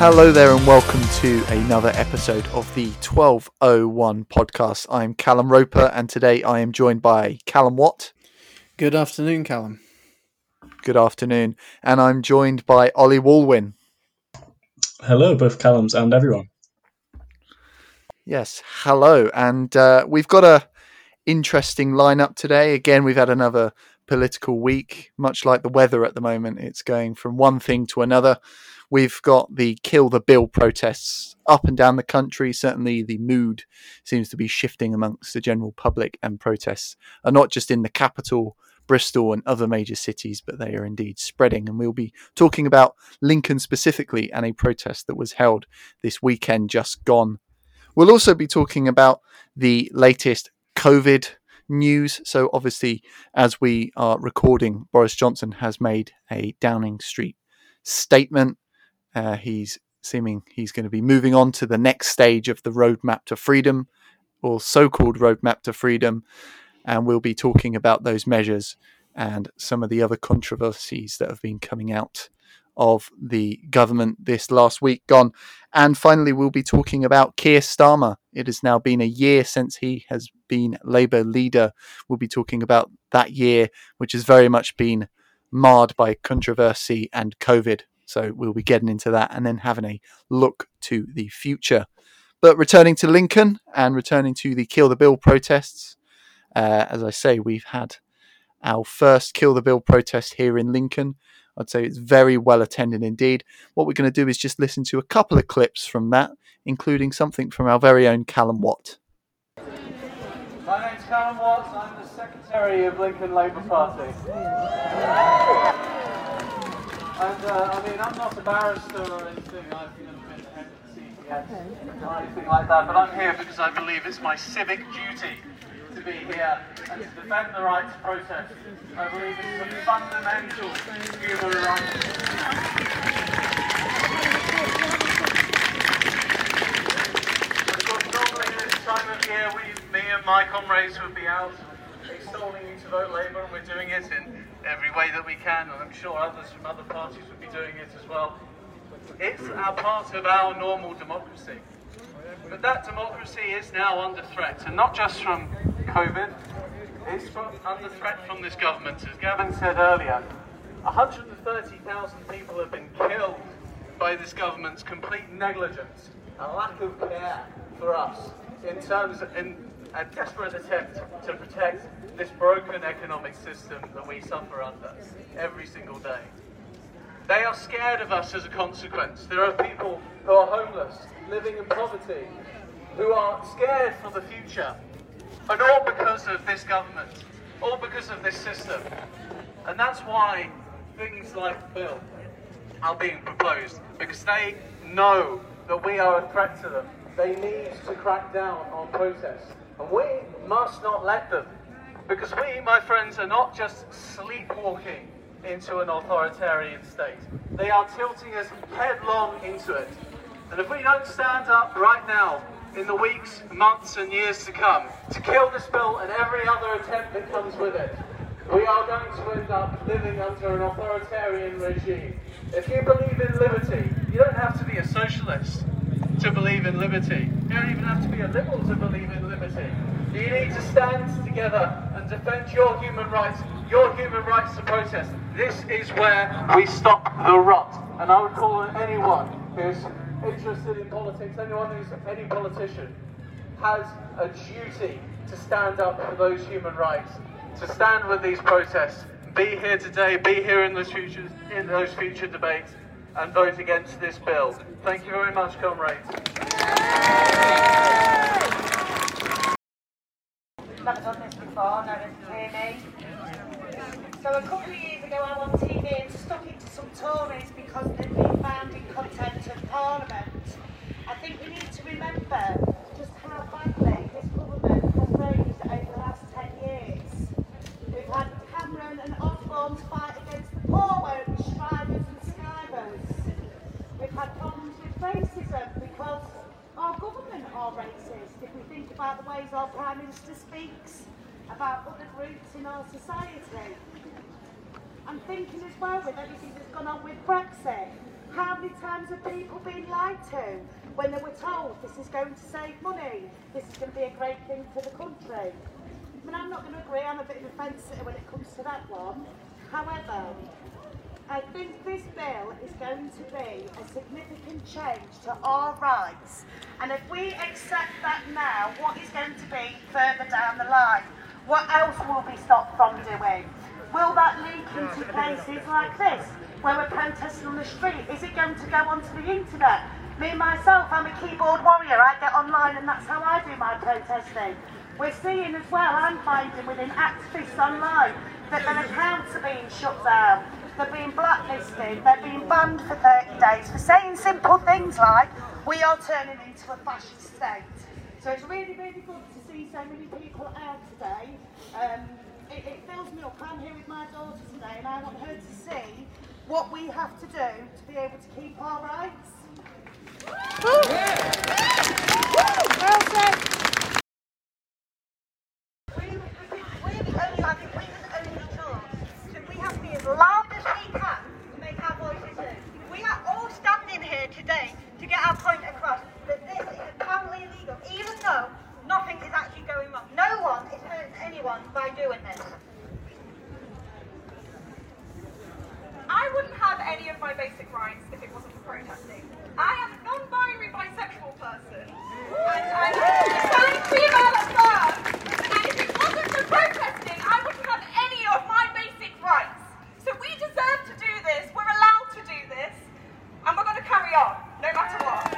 Hello there, and welcome to another episode of the 1201 podcast. I'm Callum Roper, and today I am joined by Callum Watt. Good afternoon, Callum. Good afternoon. And I'm joined by Ollie Walwyn. Hello, both Callums and everyone. Yes, hello. And uh, we've got a interesting lineup today. Again, we've had another political week, much like the weather at the moment. It's going from one thing to another. We've got the kill the bill protests up and down the country. Certainly, the mood seems to be shifting amongst the general public, and protests are not just in the capital, Bristol, and other major cities, but they are indeed spreading. And we'll be talking about Lincoln specifically and a protest that was held this weekend just gone. We'll also be talking about the latest COVID news. So, obviously, as we are recording, Boris Johnson has made a Downing Street statement. Uh, he's seeming he's going to be moving on to the next stage of the roadmap to freedom, or so called roadmap to freedom. And we'll be talking about those measures and some of the other controversies that have been coming out of the government this last week gone. And finally, we'll be talking about Keir Starmer. It has now been a year since he has been Labour leader. We'll be talking about that year, which has very much been marred by controversy and COVID. So we'll be getting into that and then having a look to the future. But returning to Lincoln and returning to the Kill the Bill protests, uh, as I say, we've had our first Kill the Bill protest here in Lincoln. I'd say it's very well attended indeed. What we're going to do is just listen to a couple of clips from that, including something from our very own Callum Watt. My name's Callum Watts. I'm the secretary of Lincoln Labour Party. And uh, I mean, I'm not a barrister or anything. I've never been of CPS or anything like that. But I'm here because I believe it's my civic duty to be here and to defend the right to protest. I believe it's a fundamental human right. Of course, normally this time of year, we, me and my comrades would be out extolling you to vote Labour, and we're doing it in every way that we can, and I'm sure others from other parties would be doing it as well. It's a part of our normal democracy. But that democracy is now under threat, and not just from COVID, it's from, under threat from this government. As Gavin said earlier, 130,000 people have been killed by this government's complete negligence and lack of care for us in terms of in a desperate attempt to protect this broken economic system that we suffer under every single day. They are scared of us as a consequence. There are people who are homeless, living in poverty, who are scared for the future. And all because of this government, all because of this system. And that's why things like bill are being proposed, because they know that we are a threat to them. They need to crack down on protests. And we must not let them. Because we, my friends, are not just sleepwalking into an authoritarian state. They are tilting us headlong into it. And if we don't stand up right now, in the weeks, months, and years to come, to kill this bill and every other attempt that comes with it, we are going to end up living under an authoritarian regime. If you believe in liberty, you don't have to be a socialist to believe in liberty. You don't even have to be a liberal to believe in liberty. You need to stand together and defend your human rights, your human rights to protest. This is where we stop the rot. And I would call on anyone who's interested in politics, anyone who's any politician, has a duty to stand up for those human rights, to stand with these protests, be here today, be here in those future in those future debates, and vote against this bill. Thank you very much, comrades. never done this before, never hear me. So a couple of years ago I was on TV and stuck into some Tories because they'd been found in contempt of Parliament. I think we need to remember just how badly this government has raised over the last 10 years. We've had Cameron and Osborne's fight against the poor workers, strivers and skivers. We've had problems with racism because our government are racist. If we think about the ways our Prime Minister speaks about other groups in our society. I'm thinking as well with everything that's gone on with Brexit. How many times have people been lied to when they were told this is going to save money, this is going to be a great thing for the country? I mean, I'm not going to agree, I'm a bit of a fence sitter when it comes to that one. However, I think this bill is going to be a significant change to our rights. And if we accept that now, what is going to be further down the line? What else will be stopped from doing? Will that leak into places like this, where we're protesting on the street? Is it going to go onto the internet? Me myself, I'm a keyboard warrior. I get online and that's how I do my protesting. We're seeing as well, I'm finding within activists online, that their accounts are being shut down. They're being blacklisted. They're being banned for 30 days for saying simple things like, we are turning into a fascist state. So it's really, really good to see so many people out today. Um, it, it fills me up. I'm here with my daughter today and I want her to see what we have to do to be able to keep our rights. The only, I think we're the only chance. So we have to be as loud as we can to make our voices heard. We are all standing here today to get our point across that this is totally illegal, even though nothing is actually going wrong. No one is hurting anyone by doing this. I wouldn't have any of my basic rights if it wasn't for protesting. I am a non-binary bisexual person, and I'm a female at birth. And if it wasn't for protesting, I wouldn't have any of my basic rights. So we deserve to do this. We're allowed to do this, and we're going to carry on, no matter what.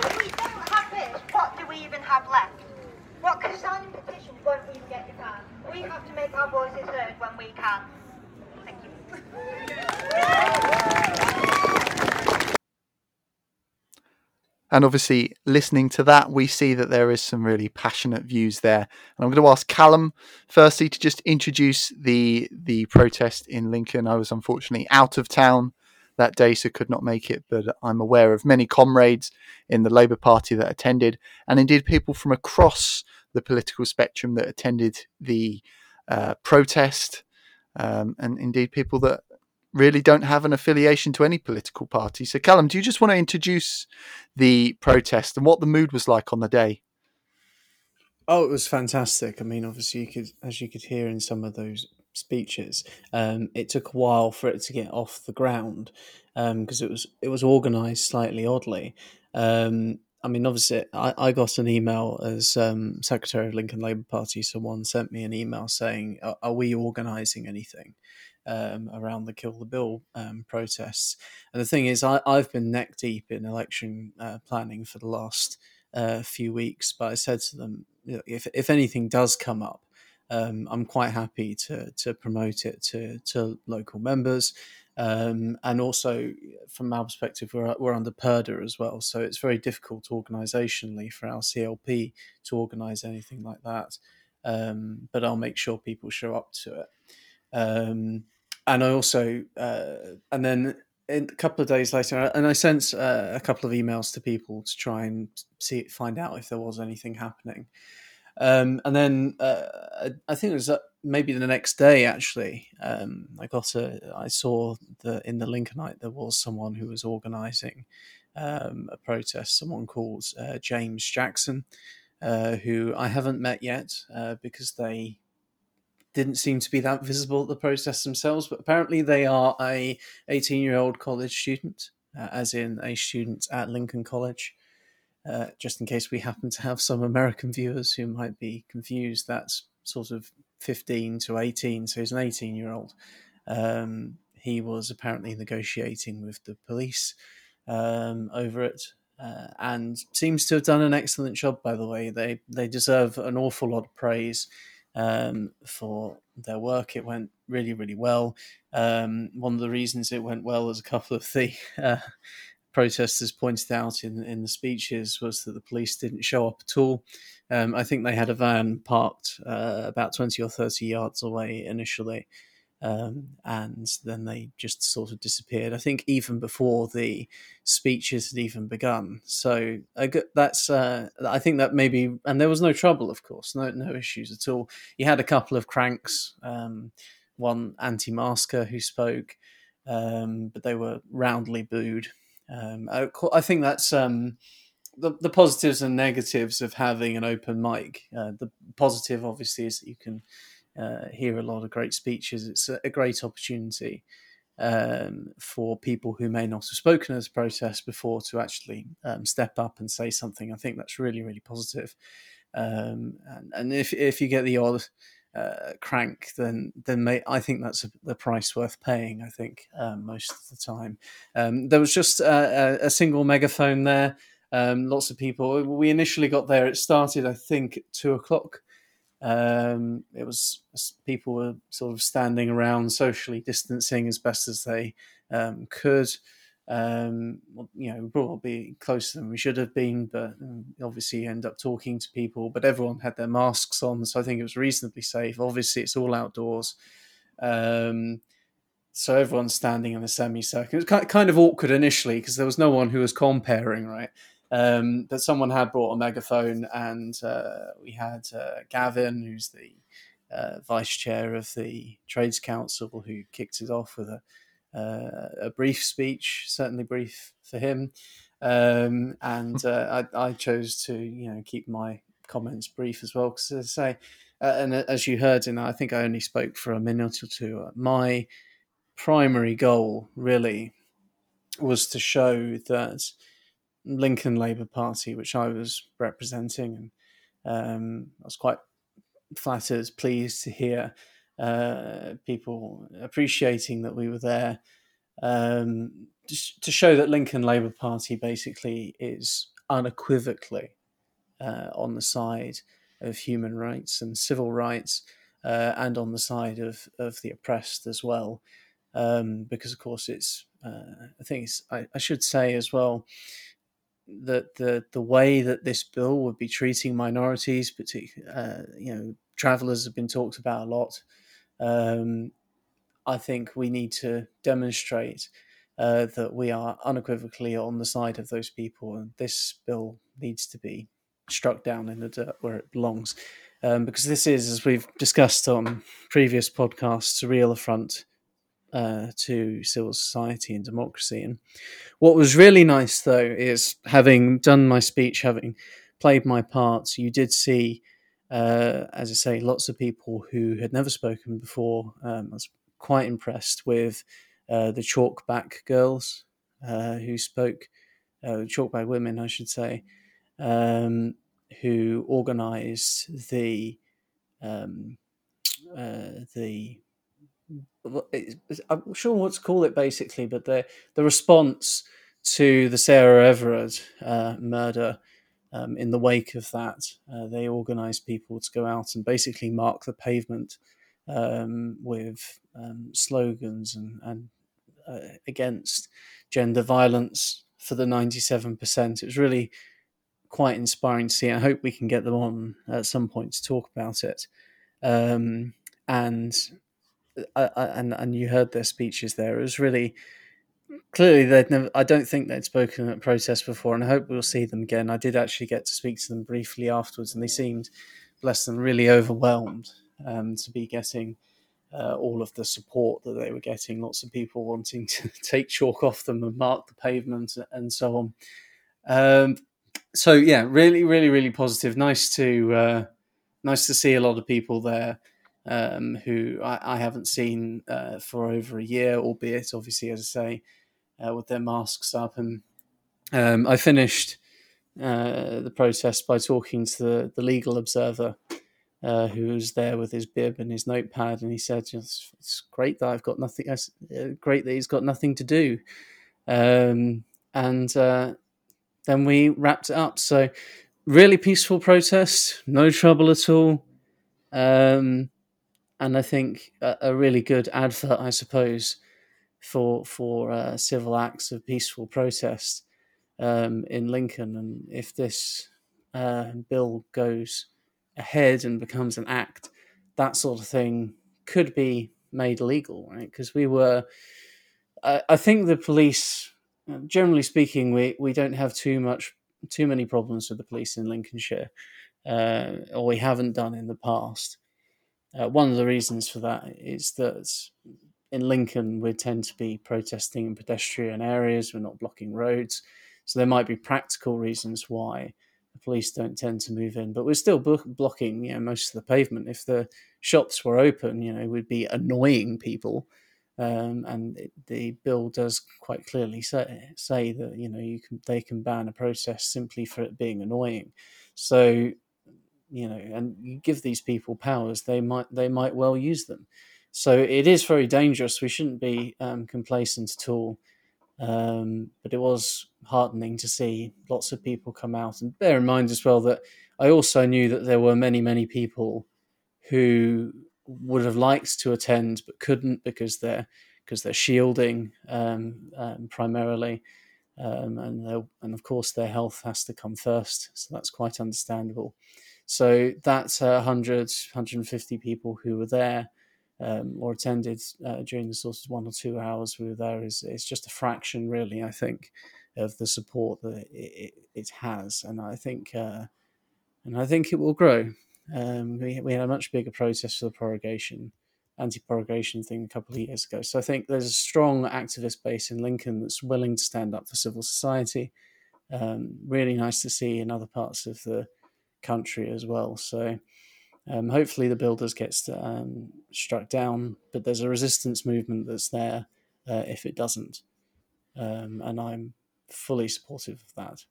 If we don't have this, what do we even have left? What can signing petitions won't even get you done. We have to make our voices heard when we can. Thank you. And obviously, listening to that, we see that there is some really passionate views there. And I'm going to ask Callum, firstly, to just introduce the the protest in Lincoln. I was unfortunately out of town that day, so could not make it. But I'm aware of many comrades in the Labour Party that attended, and indeed people from across the political spectrum that attended the uh, protest, um, and indeed people that really don't have an affiliation to any political party. So, Callum, do you just want to introduce the protest and what the mood was like on the day? Oh, it was fantastic. I mean, obviously, you could, as you could hear in some of those speeches, um, it took a while for it to get off the ground because it was it was organised slightly oddly. Um, I mean, obviously, I, I got an email as um, Secretary of the Lincoln Labour Party. Someone sent me an email saying, "Are, are we organising anything?" Um, around the Kill the Bill um, protests. And the thing is, I, I've been neck deep in election uh, planning for the last uh, few weeks, but I said to them, if, if anything does come up, um, I'm quite happy to, to promote it to, to local members. Um, and also, from our perspective, we're, we're under purdah as well. So it's very difficult organisationally for our CLP to organise anything like that. Um, but I'll make sure people show up to it. Um, and I also, uh, and then a couple of days later, and I sent uh, a couple of emails to people to try and see, find out if there was anything happening. Um, and then uh, I think it was uh, maybe the next day. Actually, um, I got a. I saw the in the Lincolnite there was someone who was organising um, a protest. Someone called uh, James Jackson, uh, who I haven't met yet uh, because they didn't seem to be that visible at the protest themselves. But apparently, they are a 18 year old college student, uh, as in a student at Lincoln College. Uh, just in case we happen to have some American viewers who might be confused, that's sort of 15 to 18, so he's an 18 year old. Um, he was apparently negotiating with the police um, over it. Uh, and seems to have done an excellent job. By the way, they they deserve an awful lot of praise um, for their work. It went really, really well. Um, one of the reasons it went well, as a couple of the uh, protesters pointed out in, in the speeches, was that the police didn't show up at all. Um, I think they had a van parked uh, about 20 or 30 yards away initially. Um, and then they just sort of disappeared. I think even before the speeches had even begun. So that's uh, I think that maybe, and there was no trouble, of course, no no issues at all. You had a couple of cranks, um, one anti-masker who spoke, um, but they were roundly booed. Um, I, I, think that's. Um, the, the positives and negatives of having an open mic. Uh, the positive, obviously, is that you can uh, hear a lot of great speeches. It's a, great opportunity um, for people who may not have spoken at a protest before to actually um, step up and say something. I think that's really, really positive. Um, and, and if if you get the odd uh, crank, then then may, I think that's a, the price worth paying. I think um, most of the time. Um, there was just a, a, single megaphone there. Um, lots of people. We initially got there. It started, I think, at two o'clock. Um, it was people were sort of standing around, socially distancing as best as they um, could. Um, you know, probably closer than we should have been, but um, obviously end up talking to people. But everyone had their masks on, so I think it was reasonably safe. Obviously, it's all outdoors. Um, so everyone's standing in a semicircle. It was kind of awkward initially because there was no one who was comparing, right? Um, but someone had brought a megaphone, and uh, we had uh, Gavin, who's the uh, vice chair of the Trades Council, who kicked it off with a, uh, a brief speech, certainly brief for him. Um, and uh, I, I, chose to, you know, keep my comments brief as well, because as I say, uh, and as you heard, and I think I only spoke for a minute or two. My primary goal really was to show that Lincoln Labour Party, which I was representing, and um, I was quite flattered, pleased to hear uh, people appreciating that we were there um, to show that Lincoln Labour Party basically is unequivocally uh, on the side of human rights and civil rights, uh, and on the side of, of the oppressed as well. Um, because of course it's, uh, I think it's, I, I should say as well, that the the way that this bill would be treating minorities, particularly uh, you know travelers have been talked about a lot. Um, I think we need to demonstrate uh, that we are unequivocally on the side of those people, and this bill needs to be struck down in the dirt where it belongs. Um, because this is, as we've discussed on previous podcasts, a real affront uh, to civil society and democracy. And what was really nice, though, is having done my speech, having played my parts, you did see, uh, as I say, lots of people who had never spoken before. Um, I was quite impressed with uh, the chalkback girls uh, who spoke, uh, chalkback women, I should say, um, who organised the um, uh, the I'm sure what to call it basically, but the the response to the Sarah Everard uh, murder. Um, in the wake of that, uh, they organised people to go out and basically mark the pavement um, with um, slogans and, and uh, against gender violence for the 97%. It was really quite inspiring to see. I hope we can get them on at some point to talk about it. Um, and I, I, and and you heard their speeches there. It was really clearly they'd never. I don't think they'd spoken at protests before, and I hope we'll see them again. I did actually get to speak to them briefly afterwards, and they seemed, bless them, really overwhelmed um, to be getting. Uh, all of the support that they were getting, lots of people wanting to take chalk off them and mark the pavement and so on. Um, so yeah, really, really, really positive. Nice to uh, nice to see a lot of people there um, who I, I, haven't seen uh, for over a year, albeit obviously, as I say, uh, with their masks up. And um, I finished uh, the protest by talking to the, the legal observer. Uh, who was there with his bib and his notepad, and he said, "It's, it's great that I've got nothing. Uh, great that he's got nothing to do." Um, and uh, then we wrapped it up. So, really peaceful protest, no trouble at all. Um, and I think a, a really good advert, I suppose, for for uh, civil acts of peaceful protest um, in Lincoln. And if this uh, bill goes ahead and becomes an act, that sort of thing could be made legal, right? Because we were, I, I think the police, uh, generally speaking, we we don't have too much too many problems with the police in Lincolnshire, uh, or we haven't done in the past. Uh, one of the reasons for that is that in Lincoln we tend to be protesting in pedestrian areas. We're not blocking roads, so there might be practical reasons why the police don't tend to move in. But we're still blo- blocking, you know, most of the pavement. If the shops were open, you know, we'd be annoying people. Um, and it, the bill does quite clearly say, say that you know you can they can ban a protest simply for it being annoying. So you know, and you give these people powers, they might they might well use them. So it is very dangerous. We shouldn't be um, complacent at all. Um, but it was heartening to see lots of people come out. And bear in mind as well that I also knew that there were many, many people who would have liked to attend but couldn't because they're because they're shielding um, um, primarily, um, and and of course their health has to come first. So that's quite understandable. So that's uh, 100, 150 people who were there um, or attended uh, during the sort of one or two hours we were there is, just a fraction, really, I think, of the support that it, it, it has. And I think, uh, and I think it will grow. Um, we, we had a much bigger protest for the prorogation, anti-prorogation thing a couple of years ago. So I think there's a strong activist base in Lincoln that's willing to stand up for civil society. Um, really nice to see in other parts of the country as well. So um, hopefully, the builders gets um, struck down, but there's a resistance movement that's there uh, if it doesn't, um, and I'm fully supportive of that.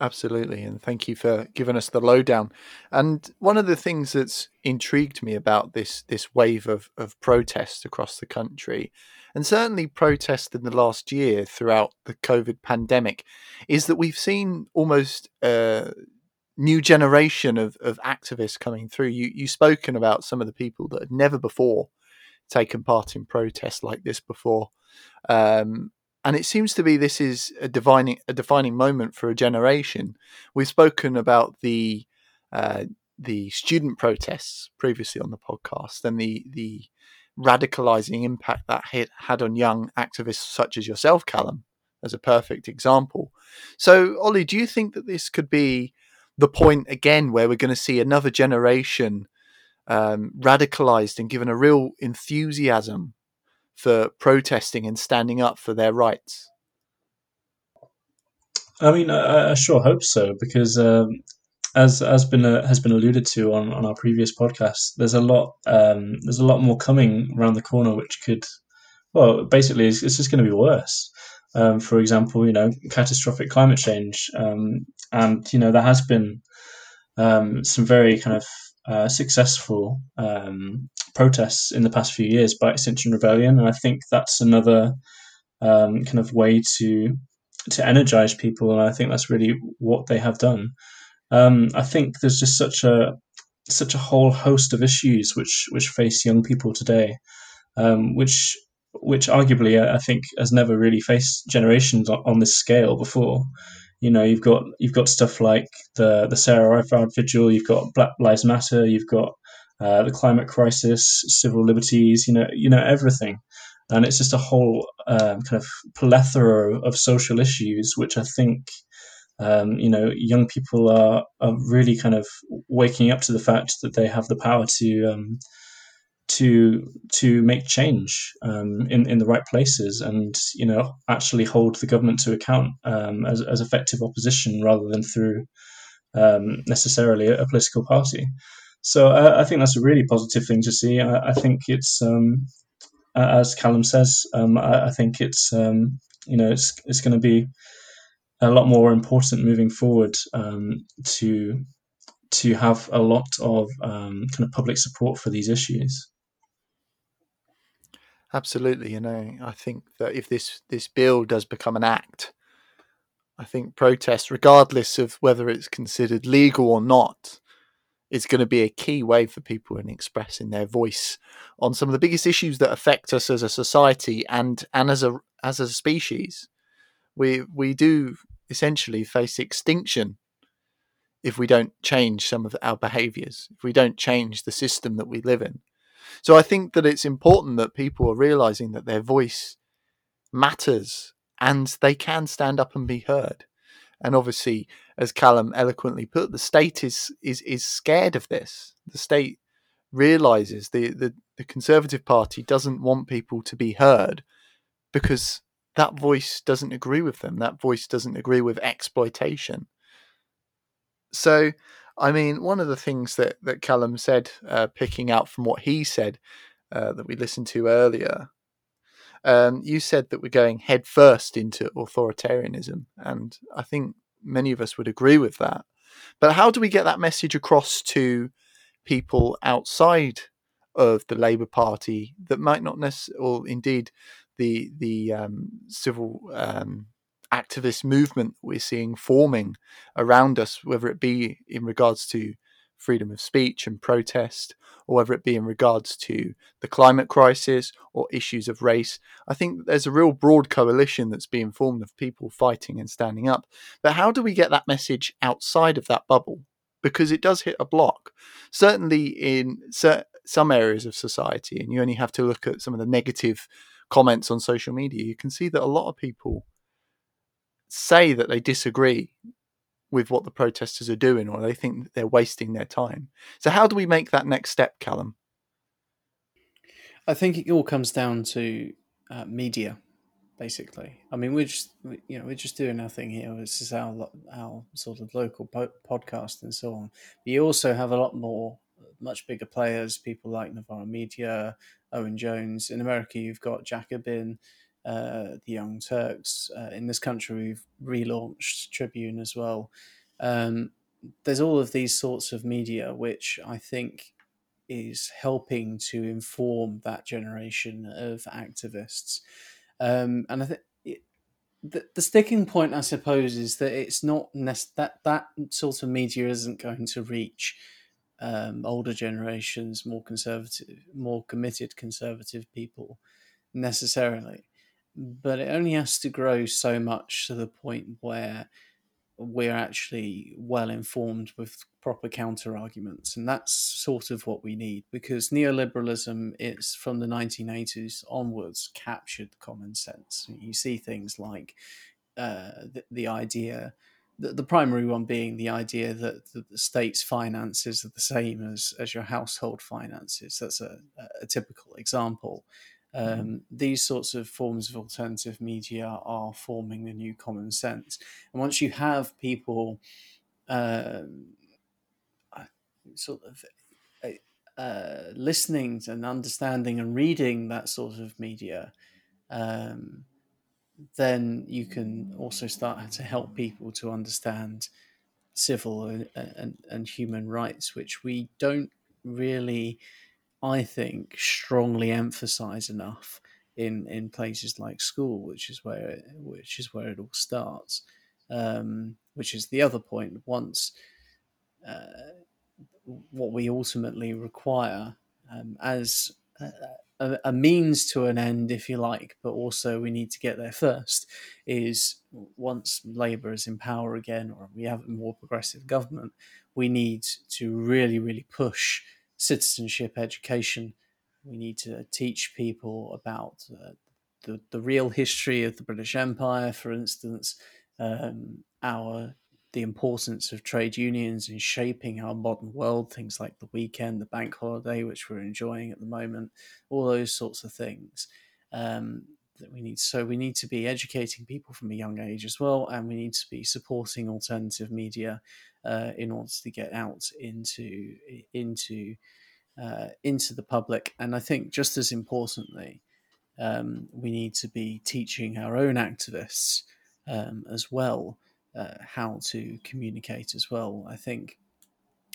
Absolutely, and thank you for giving us the lowdown. And one of the things that's intrigued me about this this wave of of protests across the country, and certainly protests in the last year throughout the COVID pandemic, is that we've seen almost. Uh, new generation of, of activists coming through. You you've spoken about some of the people that had never before taken part in protests like this before, um, and it seems to be this is a defining a defining moment for a generation. We've spoken about the uh, the student protests previously on the podcast and the the radicalizing impact that had on young activists such as yourself, Callum, as a perfect example. So, Ollie, do you think that this could be the point again where we're going to see another generation um, radicalized and given a real enthusiasm for protesting and standing up for their rights. I mean, I, I sure hope so because, um, as as been uh, has been alluded to on, on our previous podcast, there's a lot um, there's a lot more coming around the corner, which could, well, basically, it's, it's just going to be worse. Um, for example, you know, catastrophic climate change, um, and you know there has been um, some very kind of uh, successful um, protests in the past few years by Extinction Rebellion, and I think that's another um, kind of way to to energize people, and I think that's really what they have done. Um, I think there's just such a such a whole host of issues which which face young people today, which which arguably I think has never really faced generations on, this scale before. You know, you've got you've got stuff like the the Sarah Everard Vigil, you've got Black Lives Matter, you've got uh, the climate crisis, civil liberties, you know, you know everything, and it's just a whole um, kind of plethora of social issues, which I think um, you know young people are are really kind of waking up to the fact that they have the power to um, to to make change um, in in the right places and you know actually hold the government to account um, as as effective opposition rather than through um, necessarily a, a, political party. So I, I, think that's a really positive thing to see. I, I think it's um, as Callum says. Um, I, I, think it's um, you know it's it's going to be a lot more important moving forward to to have a lot of kind of public support for these issues. Absolutely, you know, I think that if this this bill does become an act, I think protest, regardless of whether it's considered legal or not, is going to be a key way for people in expressing their voice on some of the biggest issues that affect us as a society and and as a as a species. We we do essentially face extinction if we don't change some of our behaviors, if we don't change the system that we live in. So I think that it's important that people are realizing that their voice matters and they can stand up and be heard. And obviously, as Callum eloquently put, the state is is is scared of this. The state realizes the, the, the Conservative Party doesn't want people to be heard because that voice doesn't agree with them. That voice doesn't agree with exploitation. So, I mean, one of the things that, that Callum said, uh, picking out from what he said uh, that we listened to earlier, um, you said that we're going headfirst into authoritarianism. And I think many of us would agree with that. But how do we get that message across to people outside of the Labour Party that might not necessarily, or indeed the the um, civil um, activist movement we're seeing forming around us, whether it be in regards to freedom of speech and protest, or whether it be in regards to the climate crisis or issues of race. I think there's a real broad coalition that's being formed of people fighting and standing up. But how do we get that message outside of that bubble? Because it does hit a block. Certainly in some areas of society, and you only have to look at some of the negative comments on social media, you can see that a lot of people say that they disagree with what the protesters are doing or they think they're wasting their time. So, how do we make that next step, Callum? I think it all comes down to uh, media, basically. I mean, we're just you know we're just doing our thing here. This is our our sort of local po- podcast and so on. But you also have a lot more, much bigger players, people like Novara Media, Owen Jones. In America, you've got Jacobin. Uh, the Young Turks. Uh, in this country, we've relaunched Tribune as well. Um, there's all of these sorts of media which I think is helping to inform that generation of activists. Um, and I think the, the sticking point, I suppose, is that it's not nec- that that sort of media isn't going to reach um, older generations, more conservative, more committed conservative people necessarily but it only has to grow so much to the point where we're actually well informed with proper counter arguments and that's sort of what we need because neoliberalism is from the 1980s onwards captured common sense you see things like uh, the, the, idea the, the, primary one being the idea that the, the, state's finances are the same as, as your household finances that's a, a typical example. Um, these sorts of forms of alternative media are forming the new common sense. And once you have people um, sort of uh, uh, listening and understanding and reading that sort of media, um, then you can also start to help people to understand civil and, and, and human rights, which we don't really I think, strongly emphasize enough in in places like school, which is where it, which is where it all starts. Um, which is the other point. Once uh, what we ultimately require um, as a, means to an end, if you like, but also we need to get there first. Is once Labour is in power again, or we have a more progressive government, we need to really, really push citizenship education. We need to teach people about uh, the, the real history of the British Empire, for instance, um, our the importance of trade unions in shaping our modern world, things like the weekend, the bank holiday, which we're enjoying at the moment, all those sorts of things. Um, that we need so we need to be educating people from a young age as well and we need to be supporting alternative media uh, in order to get out into into uh, into the public. And I think just as importantly, um, we need to be teaching our own activists um, as well uh, how to communicate as well. I think.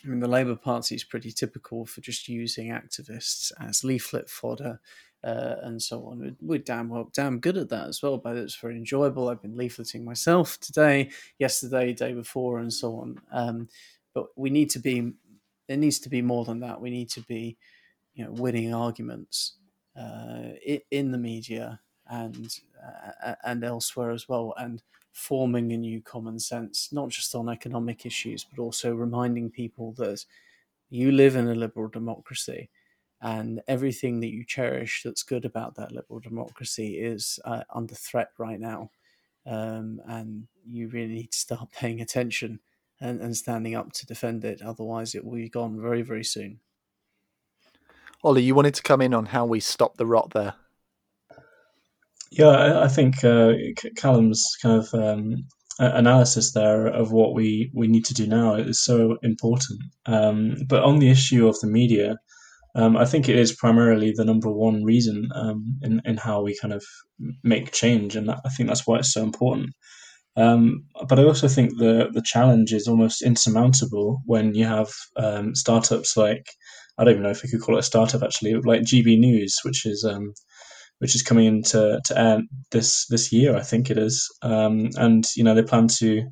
I mean, the Labour Party is pretty typical for just using activists as leaflet fodder uh, and so on. We're, damn well, damn good at that as well. But it's very enjoyable. I've been leafleting myself today, yesterday, day before, and so on. Um, but we need to be. There needs to be more than that. We need to be, you know, winning arguments uh, in the media and uh, and elsewhere as well, and forming a new common sense, not just on economic issues, but also reminding people that you live in a liberal democracy and everything that you cherish that's good about that liberal democracy is uh, under threat right now. Um, and you really need to start paying attention and, and standing up to defend it. Otherwise, it will be gone very, very soon. Ollie, you wanted to come in on how we stop the rot there. Yeah, I, I think uh, Callum's kind of um, analysis there of what we, we need to do now is so important. Um, but on the issue of the media, um, I think it is primarily the number one reason um, in in how we kind of make change, and that, I think that's why it's so important. Um, but I also think the the challenge is almost insurmountable when you have um, startups like I don't even know if we could call it a startup actually, like GB News, which is um, which is coming into to air this this year, I think it is, um, and you know they plan to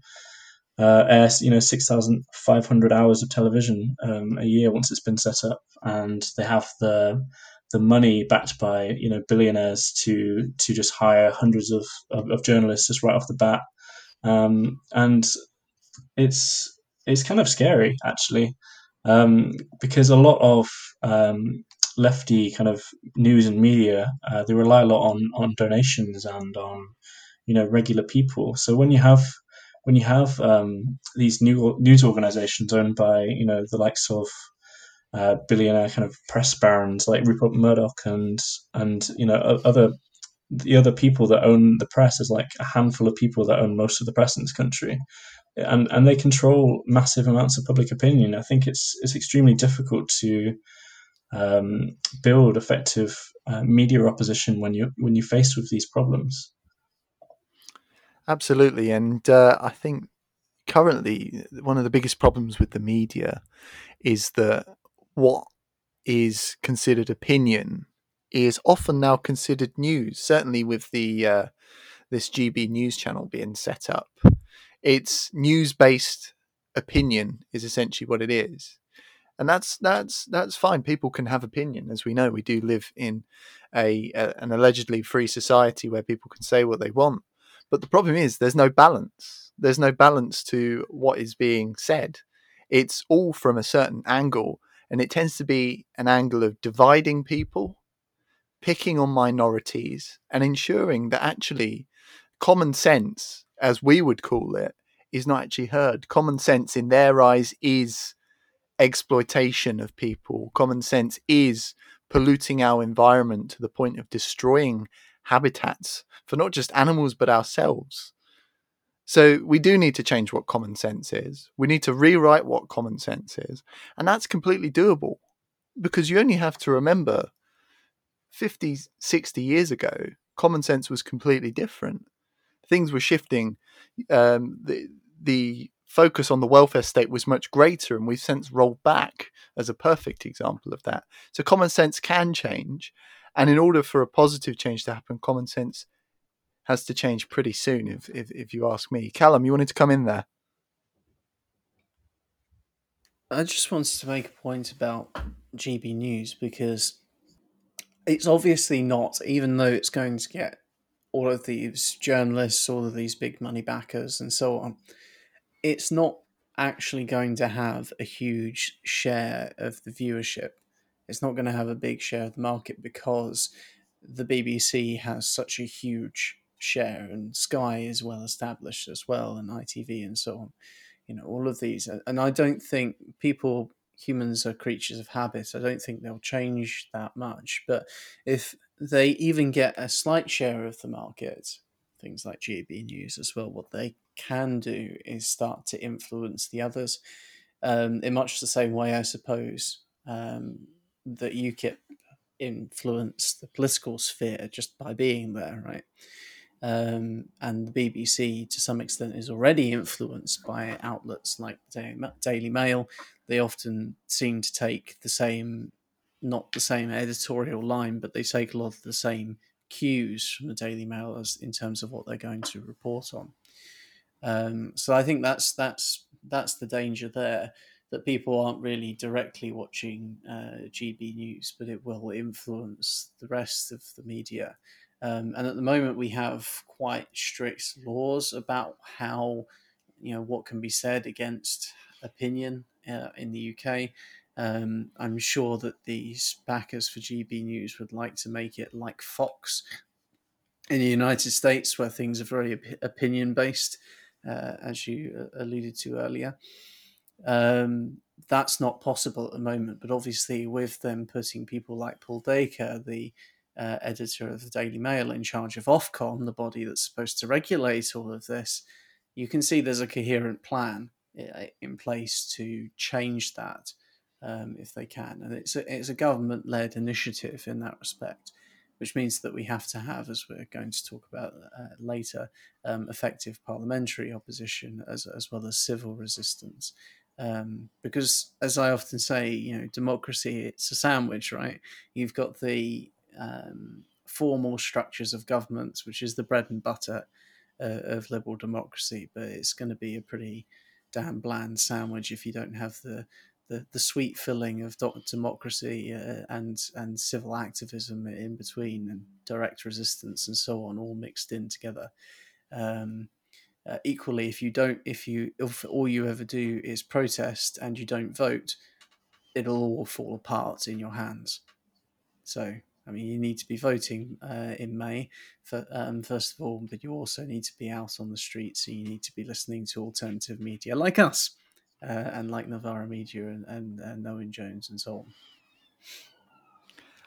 uh, air you know six thousand five hundred hours of television um, a year once it's been set up, and they have the the money backed by you know billionaires to to just hire hundreds of, of, of journalists just right off the bat, um, and it's it's kind of scary actually um, because a lot of um, lefty kind of news and media uh, they rely a lot on on donations and on you know regular people. So when you have when you have um, these new news organizations owned by you know the likes of uh, billionaire kind of press barons like Rupert Murdoch and and you know other the other people that own the press is like a handful of people that own most of the press in this country, and and they control massive amounts of public opinion. I think it's it's extremely difficult to um, build effective uh, media opposition when you when you're faced with these problems. Absolutely, and uh, I think currently one of the biggest problems with the media is that what is considered opinion is often now considered news. Certainly, with the uh, this GB news channel being set up, it's news based opinion is essentially what it is, and that's that's that's fine. People can have opinion, as we know. We do live in a, a an allegedly free society where people can say what they want. But the problem is there's no balance. There's no balance to what is being said. It's all from a certain angle, and it tends to be an angle of dividing people, picking on minorities, and ensuring that actually common sense, as we would call it, is not actually heard. Common sense, in their eyes, is exploitation of people. Common sense is polluting our environment to the point of destroying habitats for not just animals but ourselves. So we do need to change what common sense is. We need to rewrite what common sense is. And that's completely doable because you only have to remember 50, 60 years ago, common sense was completely different. Things were shifting. Um, the, the focus on the welfare state was much greater, and we've since rolled back as a perfect example of that. So common sense can change. And in order for a positive change to happen, common sense has to change pretty soon, if, if, if you ask me. Callum, you wanted to come in there. I just wanted to make a point about GB News because it's obviously not, even though it's going to get all of these journalists, all of these big money backers, and so on, it's not actually going to have a huge share of the viewership. It's not going to have a big share of the market because the BBC has such a huge share, and Sky is well established as well, and ITV and so on. You know, all of these, and I don't think people, humans are creatures of habit. I don't think they'll change that much. But if they even get a slight share of the market, things like GB News as well, what they can do is start to influence the others um, in much the same way, I suppose, um, that UKIP influenced the political sphere just by being there, right? Um, and the BBC, to some extent, is already influenced by outlets like the Daily Mail. They often seem to take the same, not the same editorial line, but they take a lot of the same cues from the Daily Mail as in terms of what they're going to report on. Um, so I think that's that's that's the danger there that people aren't really directly watching uh, GB News, but it will influence the rest of the media. Um, and at the moment, we have quite strict laws about how, you know, what can be said against opinion uh, in the UK. Um, I'm sure that these backers for GB News would like to make it like Fox in the United States, where things are very op- opinion based, uh, as you uh, alluded to earlier. Um, that's not possible at the moment, but obviously, with them putting people like Paul Dacre, the uh, editor of the Daily Mail, in charge of Ofcom, the body that's supposed to regulate all of this, you can see there's a coherent plan uh, in place to change that um, if they can. And it's a, it's a government led initiative in that respect, which means that we have to have, as we're going to talk about uh, later, um, effective parliamentary opposition as, as well as civil resistance. Um, because, as I often say, you know, democracy it's a sandwich, right? You've got the um, formal structures of governments, which is the bread and butter uh, of liberal democracy, but it's going to be a pretty damn bland sandwich if you don't have the the, the sweet filling of democracy uh, and and civil activism in between and direct resistance and so on all mixed in together. Um, uh, equally, if you don't, if you if all you ever do is protest and you don't vote, it'll all fall apart in your hands. So I mean, you need to be voting uh, in May, for, um, first of all, but you also need to be out on the streets. So you need to be listening to alternative media like us uh, and like Novara Media and, and, and Owen Jones and so on.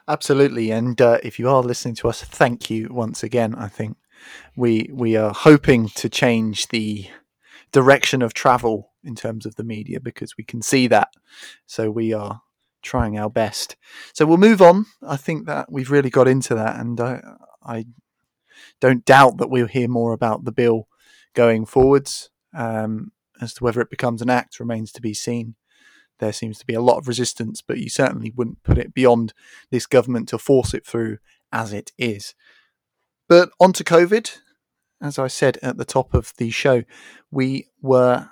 Absolutely, and uh, if you are listening to us, thank you once again. I think we we are hoping to change the direction of travel in terms of the media because we can see that. So we are trying our best. So we'll move on. I think that we've really got into that, and I, I don't doubt that we'll hear more about the bill going forwards. Um, as to whether it becomes an act remains to be seen. There seems to be a lot of resistance, but you certainly wouldn't put it beyond this government to force it through as it is. But on to COVID. As I said at the top of the show, we were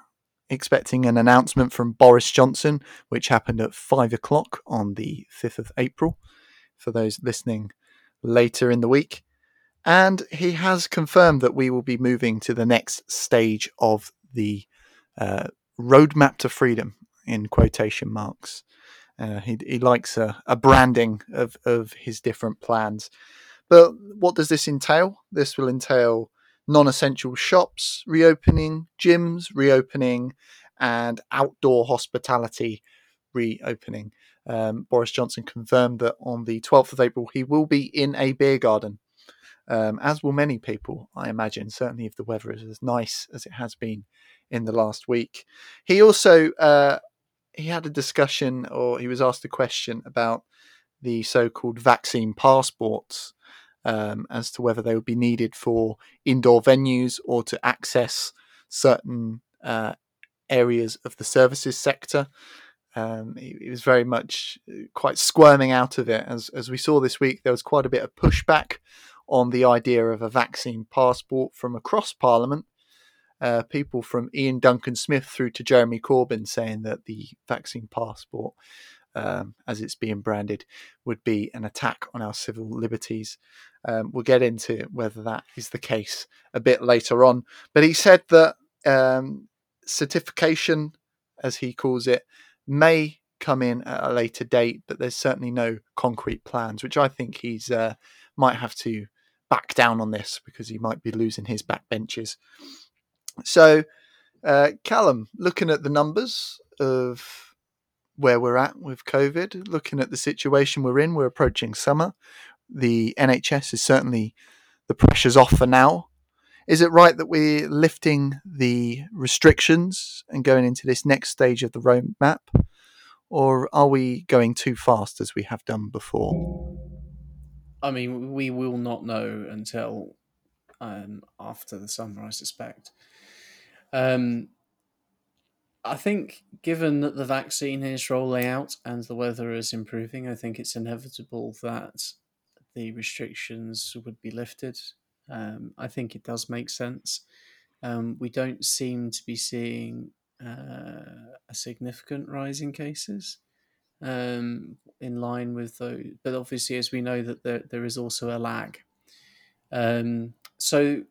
expecting an announcement from Boris Johnson, which happened at five o'clock on the 5th of April, for those listening later in the week. And he has confirmed that we will be moving to the next stage of the uh, roadmap to freedom in quotation marks. Uh, he, he likes a, a branding of, of his different plans. But what does this entail? This will entail non essential shops reopening, gyms reopening, and outdoor hospitality reopening. Um, Boris Johnson confirmed that on the 12th of April he will be in a beer garden, um, as will many people, I imagine, certainly if the weather is as nice as it has been in the last week. He also uh, he had a discussion, or he was asked a question about the so-called vaccine passports um, as to whether they would be needed for indoor venues or to access certain uh, areas of the services sector. Um, he, he, was very much uh, quite squirming out of it. As, as we saw this week, there was quite a bit of pushback on the idea of a vaccine passport from across Parliament. Uh, people from Iain Duncan Smith through to Jeremy Corbyn saying that the vaccine passport um, as it's being branded, would be an attack on our civil liberties. Um, we'll get into whether that is the case a bit later on. But he said that um, certification, as he calls it, may come in at a later date, but there's certainly no concrete plans, which I think he's uh, might have to back down on this because he might be losing his backbenches. So, uh, Callum, looking at the numbers of where we're at with COVID, looking at the situation we're in, we're approaching summer. The NHS is certainly the pressure's off for now. Is it right that we're lifting the restrictions and going into this next stage of the roadmap? Or are we going too fast as we have done before? I mean, we will not know until um, after the summer, I suspect. Um, I think, given that the vaccine is rolling out and the weather is improving, I think it's inevitable that the restrictions would be lifted. Um, I think it does make sense. Um, we don't seem to be seeing uh, a significant rise in cases um, in line with those, but obviously, as we know, that there, there is also a lag. Um, so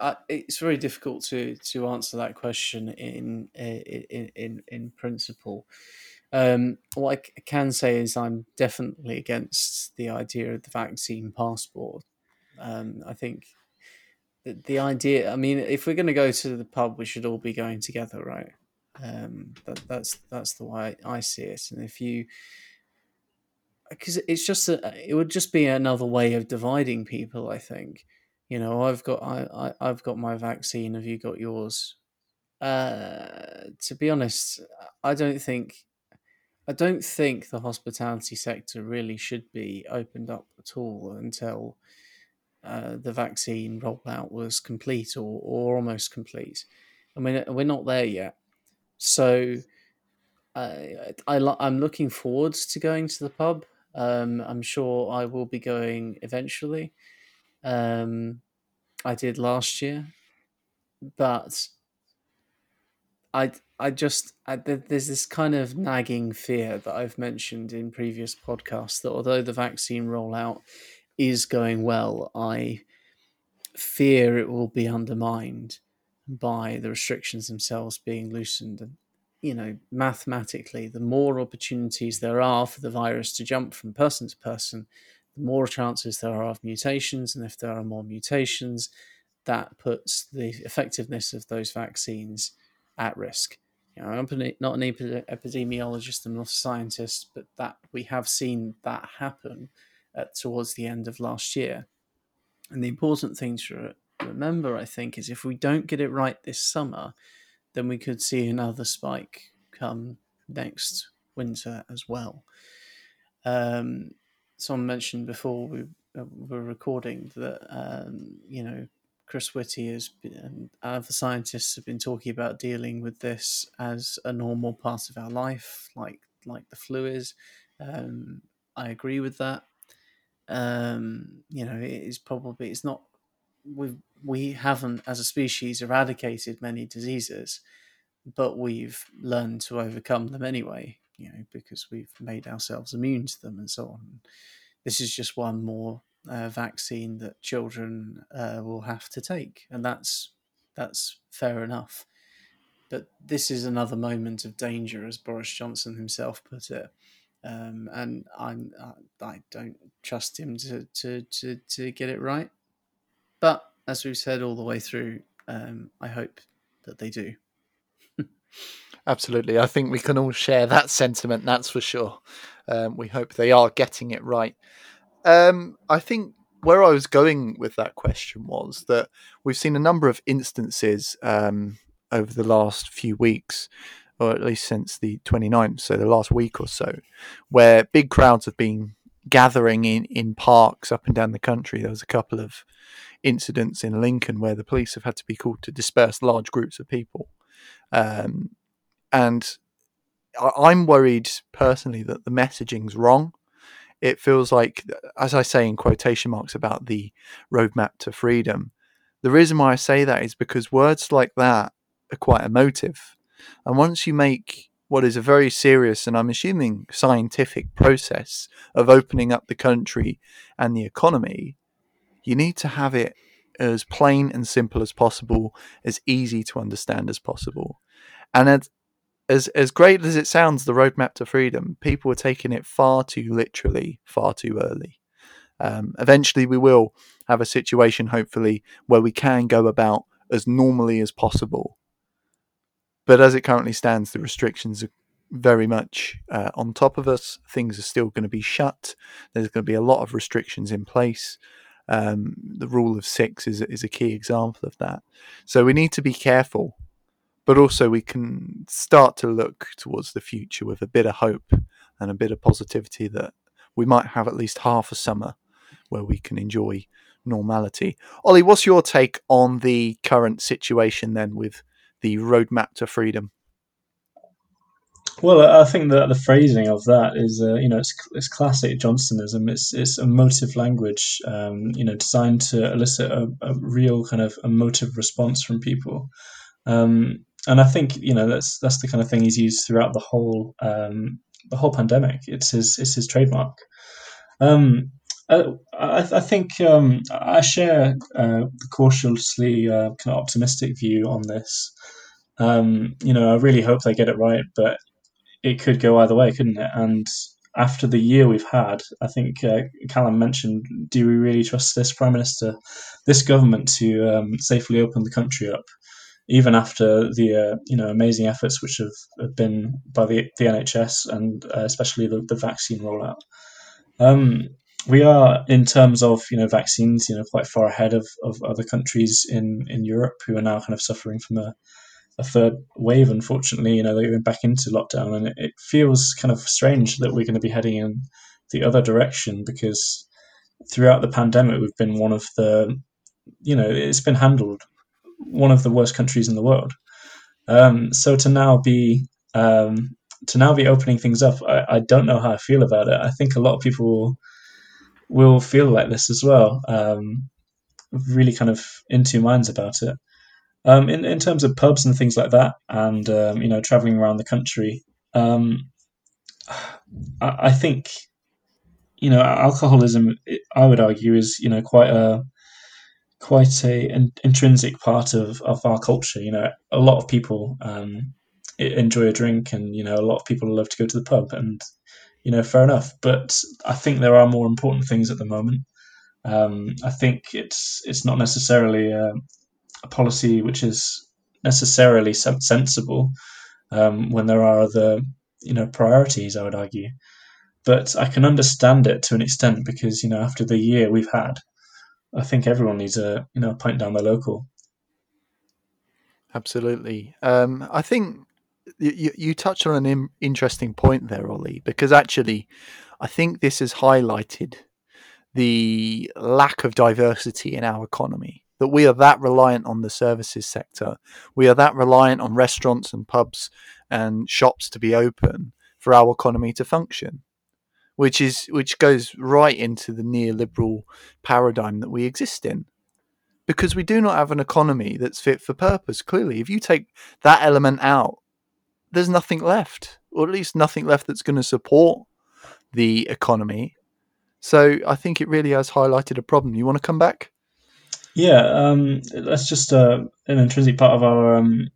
I- it's very difficult to to answer that question in in in in principle. Um, what I can say is I'm definitely against the idea of the vaccine passport. Um, I think the, the idea. I mean, if we're going to go to the pub, we should all be going together, right? Um, that, that's that's the way I see it. And if you, because it's just a, it would just be another way of dividing people. I think. You know, I've got I, I I've got my vaccine. Have you got yours? Uh, to be honest, I don't think I don't think the hospitality sector really should be opened up at all until uh, the vaccine rollout was complete or, or almost complete. I mean, we're not there yet. So I, I, I'm looking forward to going to the pub. Um, I'm sure I will be going eventually. Um, I did last year, but I I just I, there's this kind of nagging fear that I've mentioned in previous podcasts that although the vaccine rollout is going well, I fear it will be undermined by the restrictions themselves being loosened. And you know, mathematically, the more opportunities there are for the virus to jump from person to person, more chances there are of mutations, and if there are more mutations, that puts the effectiveness of those vaccines at risk. You know, I'm not an epidemiologist, I'm not a scientist, but that we have seen that happen at, towards the end of last year. And the important thing to remember, I think, is if we don't get it right this summer, then we could see another spike come next winter as well. Um, someone mentioned before we uh, were recording that um, you know Chris Whitty been, and other scientists have been talking about dealing with this as a normal part of our life, like like the flu is. Um, I agree with that. Um, you know, it is probably it's not we we haven't as a species eradicated many diseases, but we've learned to overcome them anyway. You know, because we've made ourselves immune to them and so on. This is just one more uh, vaccine that children uh, will have to take, and that's that's fair enough. But this is another moment of danger, as Boris Johnson himself put it, um, and I'm I, don't trust him to, to to to get it right. But as we've said all the way through, um, I hope that they do. Absolutely. I think we can all share that sentiment, that's for sure. Um, we hope they are getting it right. Um, I think where I was going with that question was that we've seen a number of instances um, over the last few weeks, or at least since the 29th, so the last week or so, where big crowds have been gathering in, in parks up and down the country. There was a couple of incidents in Lincoln where the police have had to be called to disperse large groups of people. Um, and I'm worried personally that the messaging's wrong it feels like, as I say in quotation marks about the roadmap to freedom, the reason why I say that is because words like that are quite emotive. And once you make what is a very serious and I'm assuming scientific process of opening up the country and the economy, you need to have it as plain and simple as possible, as easy to understand as possible. And as, as great as it sounds, the roadmap to freedom, people are taking it far too literally, far too early. Um, eventually, we will have a situation, hopefully, where we can go about as normally as possible. But as it currently stands, the restrictions are very much uh, on top of us. Things are still going to be shut. There's going to be a lot of restrictions in place. Um, the rule of six is is a key example of that. So we need to be careful but also we can start to look towards the future with a bit of hope and a bit of positivity that we might have at least half a summer where we can enjoy normality. Ollie, what's your take on the current situation then with the roadmap to freedom? Well, I think that the phrasing of that is, uh, you know, it's, it's classic Johnsonism. It's it's emotive language, um, you know, designed to elicit a, a, real kind of emotive response from people. Um, and I think you know that's that's the kind of thing he's used throughout the whole um, the whole pandemic. It's his it's his trademark. Um, Uh, I, I, think um, I share uh, the cautiously uh, kind of optimistic view on this. Um, you know, I really hope they get it right, but it could go either way, couldn't it? And after the year we've had, I think uh, Callum mentioned, do we really trust this prime minister, this government, to um, safely open the country up, even after the uh, you know amazing efforts which have, been by the, the NHS and uh, especially the, the vaccine rollout. Um, we are in terms of you know vaccines, you know, quite far ahead of, of other countries in, in Europe who are now kind of suffering from a a third wave, unfortunately. You know, they're going back into lockdown, and it, it feels kind of strange that we're going to be heading in the other direction because throughout the pandemic, we've been one of the, you know, it's been handled one of the worst countries in the world. Um, so to now be um, to now be opening things up, I, I, don't know how I feel about it. I think a lot of people will, will feel like this as well. Um, really kind of in two minds about it. Um, in in terms of pubs and things like that, and um, you know, traveling around the country, um, I, I, think you know, alcoholism. I would argue is you know quite a quite a an intrinsic part of of our culture. You know, a lot of people um, enjoy a drink, and you know, a lot of people love to go to the pub, and you know, fair enough. But I think there are more important things at the moment. Um, I think it's it's not necessarily uh, a policy which is necessarily sensible um, when there are other you know priorities. I would argue, but I can understand it to an extent because you know after the year we've had, I think everyone needs a you know a pint down the local. Absolutely, um, I think you, you touched on an interesting point there, Ollie, because actually, I think this has highlighted the lack of diversity in our economy that we are that reliant on the services sector. We are that reliant on restaurants and pubs and shops to be open for our economy to function, which is which goes right into the neoliberal paradigm that we exist in. Because we do not have an economy that's fit for purpose. Clearly, if you take that element out, there's nothing left, or at least nothing left that's going to support the economy. So I think it really has highlighted a problem. You want to come back? Yeah, um, that's just uh, an intrinsic part of our um,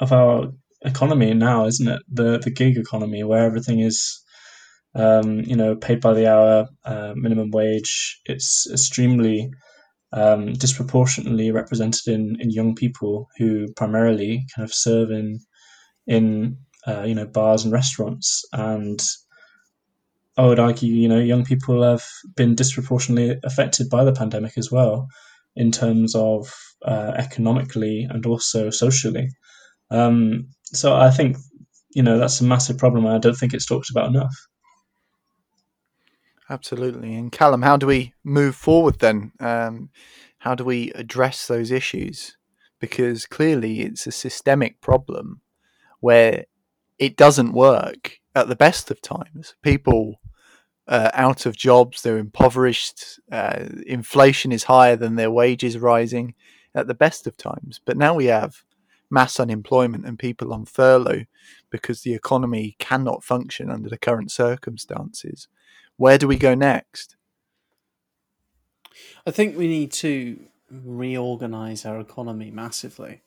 of our economy now, isn't it? The the gig economy where everything is, um, you know, paid by the hour, uh, minimum wage. It's extremely um, disproportionately represented in, in young people who primarily kind of serve in in uh, you know bars and restaurants and I would argue, you know, young people have been disproportionately affected by the pandemic as well in terms of uh, economically and also socially. Um, so I think you know that's a massive problem, and I don't think it's talked about enough. Absolutely. And Callum, how do we move forward then? Um, how do we address those issues? Because clearly it's a systemic problem where it doesn't work at the best of times. People uh, out of jobs, they're impoverished, uh, inflation is higher than their wages rising at the best of times. But now we have mass unemployment and people on furlough because the economy cannot function under the current circumstances. Where do we go next? I think we need to reorganize our economy massively.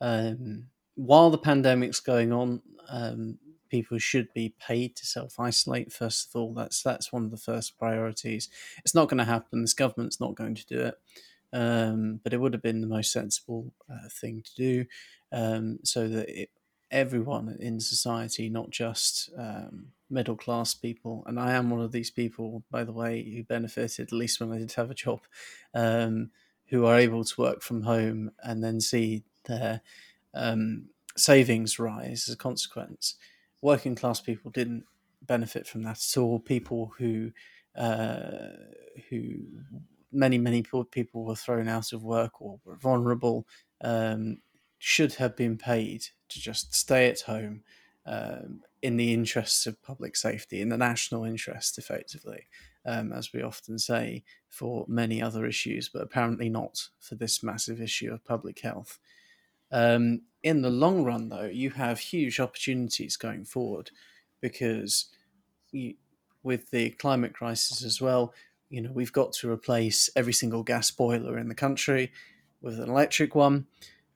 Um, while the pandemic's going on, um, people should be paid to self isolate. First of all, that's that's one of the first priorities. It's not going to happen. This government's not going to do it, um, but it would have been the most sensible uh, thing to do, um, so that it, everyone in society, not just um, middle class people, and I am one of these people, by the way, who benefited at least when I did have a job, um, who are able to work from home and then see their um, savings rise as a consequence working class people didn't benefit from that at all. People who uh, who many many poor people were thrown out of work or were vulnerable um, should have been paid to just stay at home um, in the interests of public safety, in the national interest, effectively, um, as we often say for many other issues, but apparently not for this massive issue of public health. Um, in the long run, though, you have huge opportunities going forward because you, with the climate crisis as well, you know we've got to replace every single gas boiler in the country with an electric one.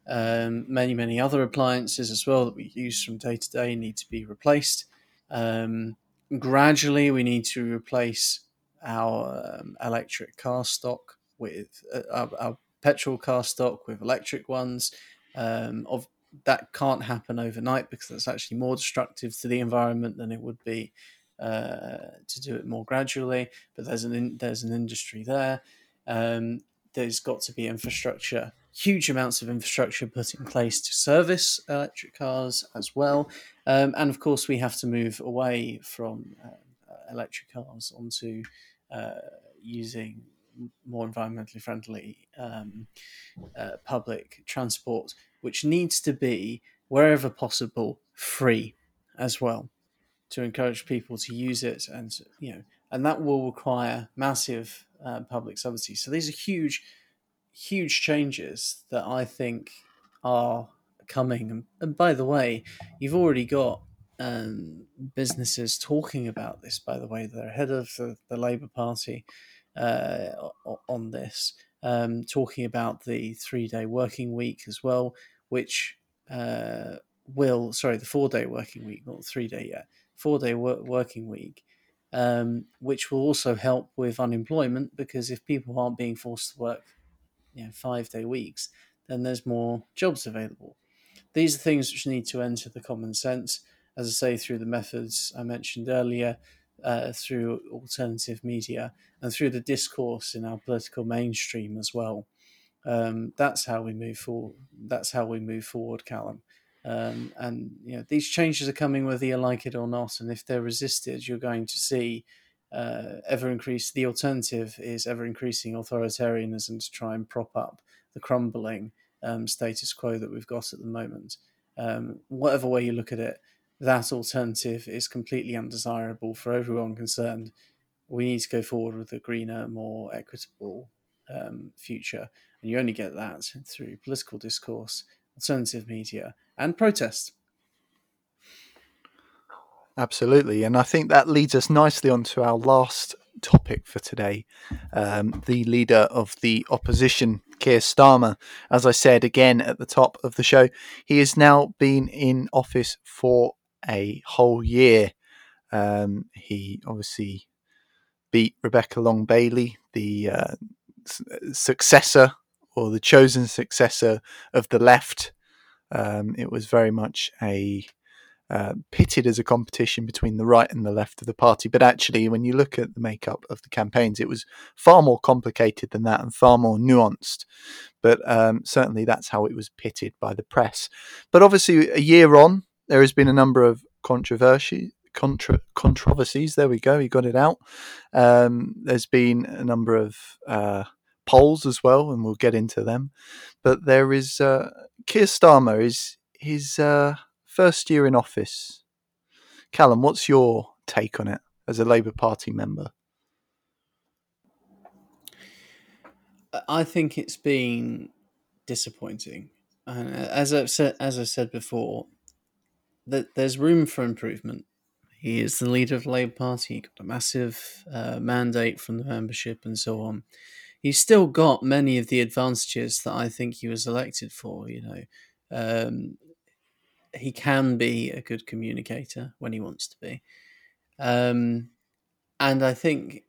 Um, many many other appliances as well that we use from day to day need to be replaced. Um, gradually, we need to replace our um, electric car stock with uh, our, our, petrol car stock with electric ones. Um, of that can't happen overnight because that's actually more destructive to the environment than it would be uh, to do it more gradually. But there's an in, there's an industry there. Um, there's got to be infrastructure, huge amounts of infrastructure put in place to service electric cars as well. Um, and of course, we have to move away from uh, electric cars onto uh, using more environmentally friendly um, uh, public transport, which needs to be wherever possible free as well to encourage people to use it and you know and that will require massive uh, public subsidies so these are huge huge changes that i think are coming. And, by the way you've already got um, businesses talking about this by the way they're ahead of the, the labour party uh, on this um, talking about the three day working week as well which uh, will sorry the four day working week not three day yet four day work, working week, um, which will also help with unemployment because if people aren't being forced to work, you know, five day weeks, then there's more jobs available. These are things which need to enter the common sense, as I say, through the methods I mentioned earlier, uh, through alternative media, and through the discourse in our political mainstream as well. Um, that's how we move forward. That's how we move forward, Callum. Um, and you know these changes are coming whether you like it or not. And if they're resisted, you're going to see uh, ever increase. The alternative is ever increasing authoritarianism to try and prop up the crumbling um, status quo that we've got at the moment. Um, whatever way you look at it, that alternative is completely undesirable for everyone concerned. We need to go forward with a greener, more equitable um, future, and you only get that through political discourse, alternative media, and protest. Absolutely. And I think that leads us nicely on to our last topic for today. Um, the leader of the opposition, Keir Starmer. As I said again at the top of the show, he has now been in office for a whole year. Um, he obviously beat Rebecca Long Bailey, the uh, successor or the chosen successor of the left um, it was very much a uh, pitted as a competition between the right and the left of the party. But actually, when you look at the makeup of the campaigns, it was far more complicated than that and far more nuanced. But um, certainly, that's how it was pitted by the press. But obviously, a year on, there has been a number of controversy. Contra- controversies. There we go. He got it out. Um, there's been a number of uh, polls as well, and we'll get into them. But there is uh, Keir Starmer is his uh, first year in office. Callum, what's your take on it as a Labour Party member? I think it's been disappointing, and uh, as I've said, as I said before, that there's room for improvement. He is the leader of the Labour Party. He got a massive uh, mandate from the membership and so on he's still got many of the advantages that I think he was elected for. You know, um, he can be a good communicator when he wants to be, um, and I think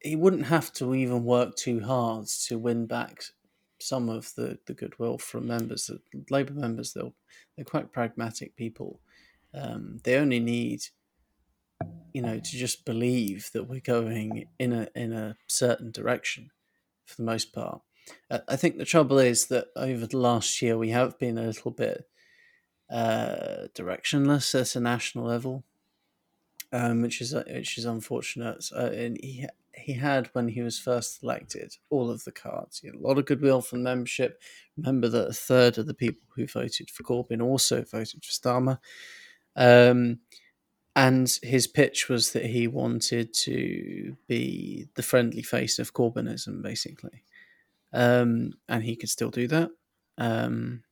he wouldn't have to even work too hard to win back some of the, the goodwill from members. The Labour members, they're they're quite pragmatic people. Um, they only need you know to just believe that we're going in a in a certain direction for the most part. Uh, I think the trouble is that over the last year we have been a little bit uh, directionless at a national level, um, which is uh, which is unfortunate. And he he had when he was first elected all of the cards. He had a lot of goodwill from membership. Remember that a third of the people who voted for Corbyn also voted for Starmer. Um, and his pitch was that he wanted to be the friendly face of Corbynism, basically. Um, and he could still do that. Um,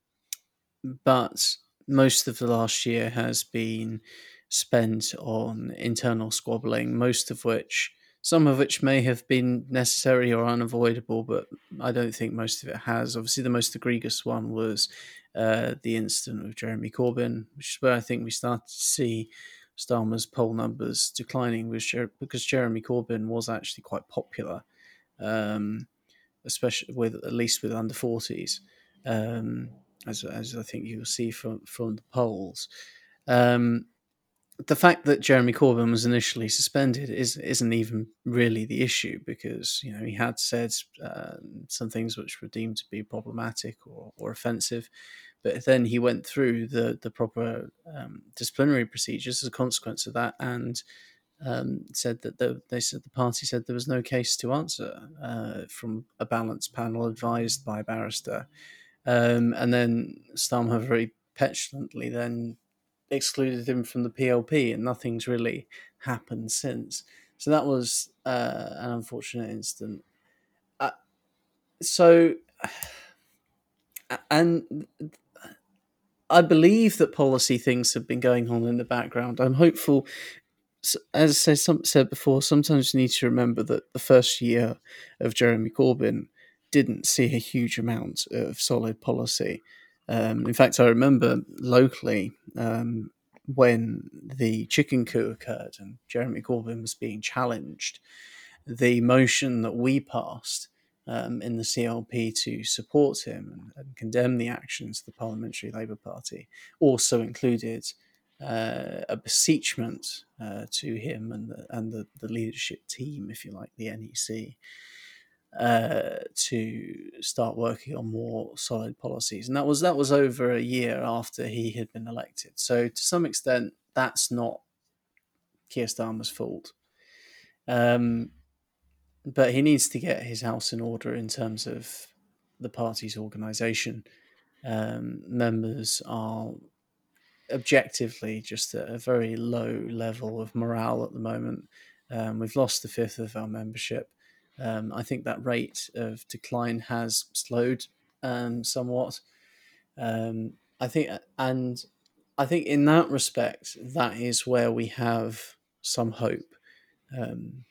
but most of the last year has been spent on internal squabbling, most of which some of which may have been necessary or unavoidable, but I don't think most of it has. Obviously, the most egregious one was uh, the incident with Jeremy Corbyn, which is where I think we started to see Starmer's poll numbers declining, because Jeremy Corbyn was actually quite popular, um, especially with at least with under forties, um, as as I think you'll see from from the polls. Um, the fact that Jeremy Corbyn was initially suspended is isn't even really the issue because you know he had said uh, some things which were deemed to be problematic or, or offensive, but then he went through the the proper um, disciplinary procedures as a consequence of that and um, said that the, they said the party said there was no case to answer uh, from a balanced panel advised by a barrister, um, and then Starmer very petulantly then excluded him from the PLP, and nothing's really happened since. So that was uh, an unfortunate incident. Uh, so, and I believe that policy things have been going on in the background. I'm hopeful. As I said before, sometimes you need to remember that the first year of Jeremy Corbyn didn't see a huge amount of solid policy. Um, in fact, I remember locally um, when the chicken coup occurred and Jeremy Corbyn was being challenged, the motion that we passed um, in the CLP to support him and, and, condemn the actions of the Parliamentary Labour Party also included uh, a beseechment uh, to him and the, and the, the leadership team, if you like, the NEC, uh, to start working on more solid policies, and that was that was over a year after he had been elected. So to some extent, that's not Keir Starmer's fault. Um, but he needs to get his house in order in terms of the party's organisation. Um, members are objectively just at a very low level of morale at the moment. Um, we've lost a fifth of our membership. Um, I think that rate of decline has slowed um, somewhat. Um, I think, and I think in that respect, that is where we have some hope. Um,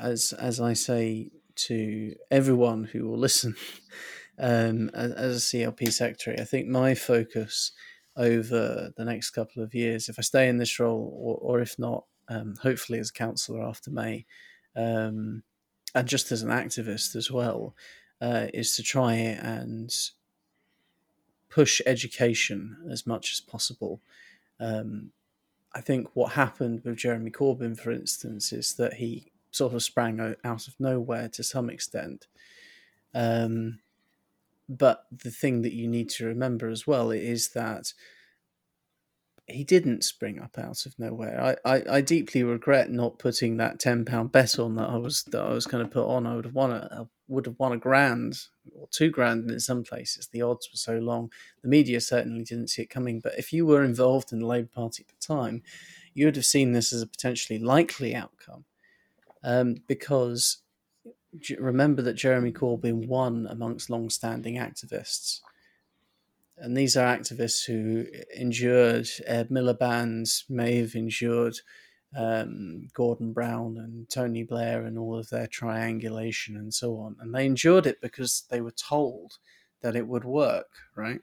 as as I say to everyone who will listen, um, as, as a CLP secretary, I think my focus over the next couple of years, if I stay in this role, or, or if not, um, hopefully as councillor after May, and just as an activist as well, uh, is to try and push education as much as possible. Um, I think what happened with Jeremy Corbyn, for instance, is that he sort of sprang out of nowhere to some extent. Um, but the thing that you need to remember as well is that he didn't spring up out of nowhere. I, I, I deeply regret not putting that ten pound bet on that I was that I was going to put on. I would have won a I would have won a grand or two grand in some places. The odds were so long. The media certainly didn't see it coming. But if you were involved in the Labour Party at the time, you would have seen this as a potentially likely outcome, um, because remember that Jeremy Corbyn won amongst long-standing activists and these are activists who endured Ed Miliband's, may have endured um, Gordon Brown and Tony Blair and all of their triangulation and so on. And they endured it because they were told that it would work, right?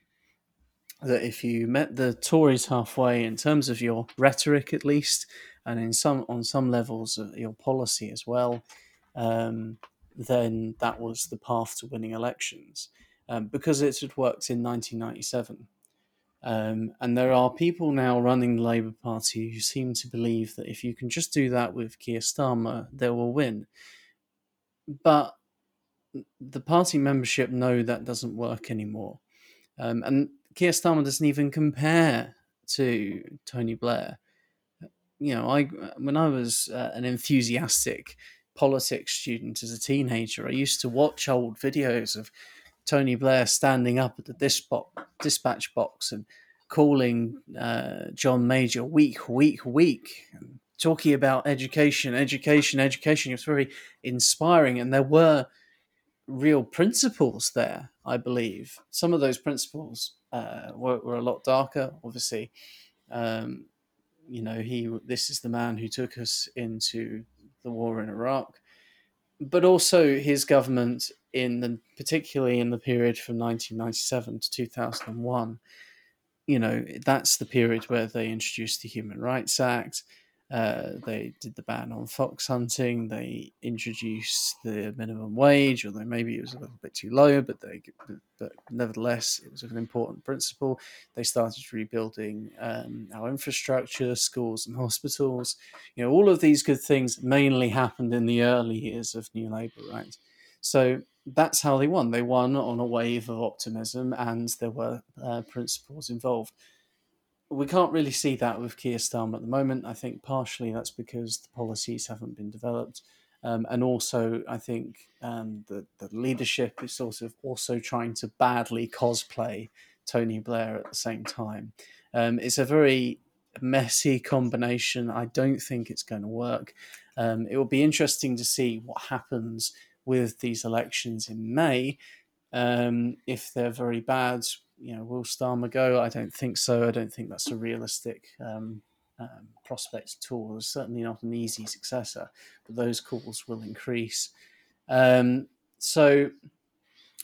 That if you met the Tories halfway in terms of your rhetoric, at least, and in some on some levels of your policy as well, um, then that was the path to winning elections um, because it had worked in 1997. Um, and there are people now running the Labour Party who seem to believe that if you can just do that with Keir Starmer, they will win. But the party membership know that doesn't work anymore. Um, and Keir Starmer doesn't even compare to Tony Blair. You know, I when I was uh, an enthusiastic politics student as a teenager, I used to watch old videos of Tony Blair standing up at the dispatch box and calling uh, John Major weak, weak, weak, talking about education, education, education. It was very inspiring, and there were real principles there. I believe some of those principles uh, were, were, a lot darker. Obviously, um, you know, he. This is the man who took us into the war in Iraq, but also his government in the particularly in the period from 1997 to 2001 you know that's the period where they introduced the human rights act uh, they did the ban on fox hunting. They introduced the minimum wage, although maybe it was a little bit too low, but they, but nevertheless, it was an important principle. They started rebuilding um, our infrastructure, schools and hospitals. You know, all of these good things mainly happened in the early years of New Labour, right? So that's how they won. They won on a wave of optimism, and there were uh, principles involved we can't really see that with Keir Starmer at the moment. I think partially that's because the policies haven't been developed. Um, and also, I think um, the, the leadership is sort of also trying to badly cosplay Tony Blair at the same time. Um, it's a very messy combination. I don't think it's going to work. Um, it will be interesting to see what happens with these elections in May. Um, if they're very bad, you know, will Starmer go? I don't think so. I don't think that's a realistic um, um, prospect at all. There's certainly not an easy successor, but those calls will increase. Um, so,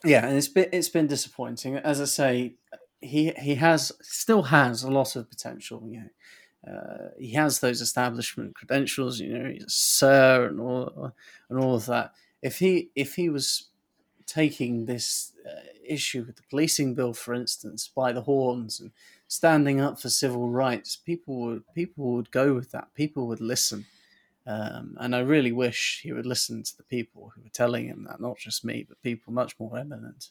yeah, and it's been it's been disappointing. As I say, he he has still has a lot of potential. You know, uh, he has those establishment credentials. You know, he's a sir and all and all of that. If he if he was taking this uh, issue with the policing bill, for instance, by the horns and standing up for civil rights, people would people would go with that. People would listen, um, and I really wish he would listen to the people who were telling him that, not just me, but people much more eminent,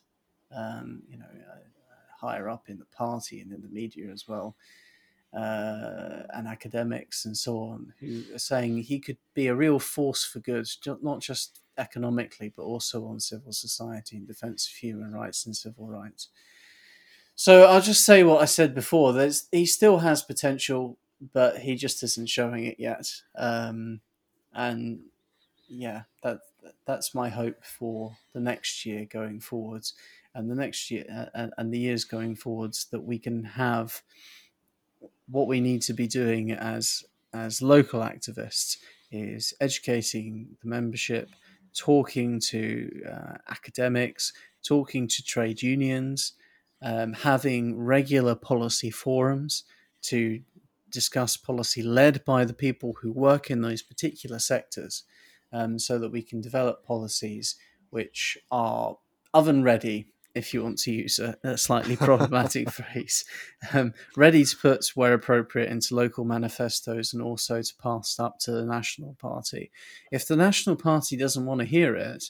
um, you know, uh, higher up in the party and in the media as well. Uh, and academics and so on, who are saying he could be a real force for good, not just economically, but also on civil society and defense of human rights and civil rights. So I'll just say what I said before. There's he still has potential, but he just isn't showing it yet. Um, and yeah, that that's my hope for the next year going forwards, and the next year uh, and the years going forwards that we can have what we need to be doing as as local activists is educating the membership talking to uh, academics, talking to trade unions, um, having regular policy forums to discuss policy led by the people who work in those particular sectors um, so that we can develop policies which are oven ready if you want to use a, a slightly problematic phrase, um, ready to put where appropriate into local manifestos and also to pass up to the National Party. If the National Party doesn't want to hear it,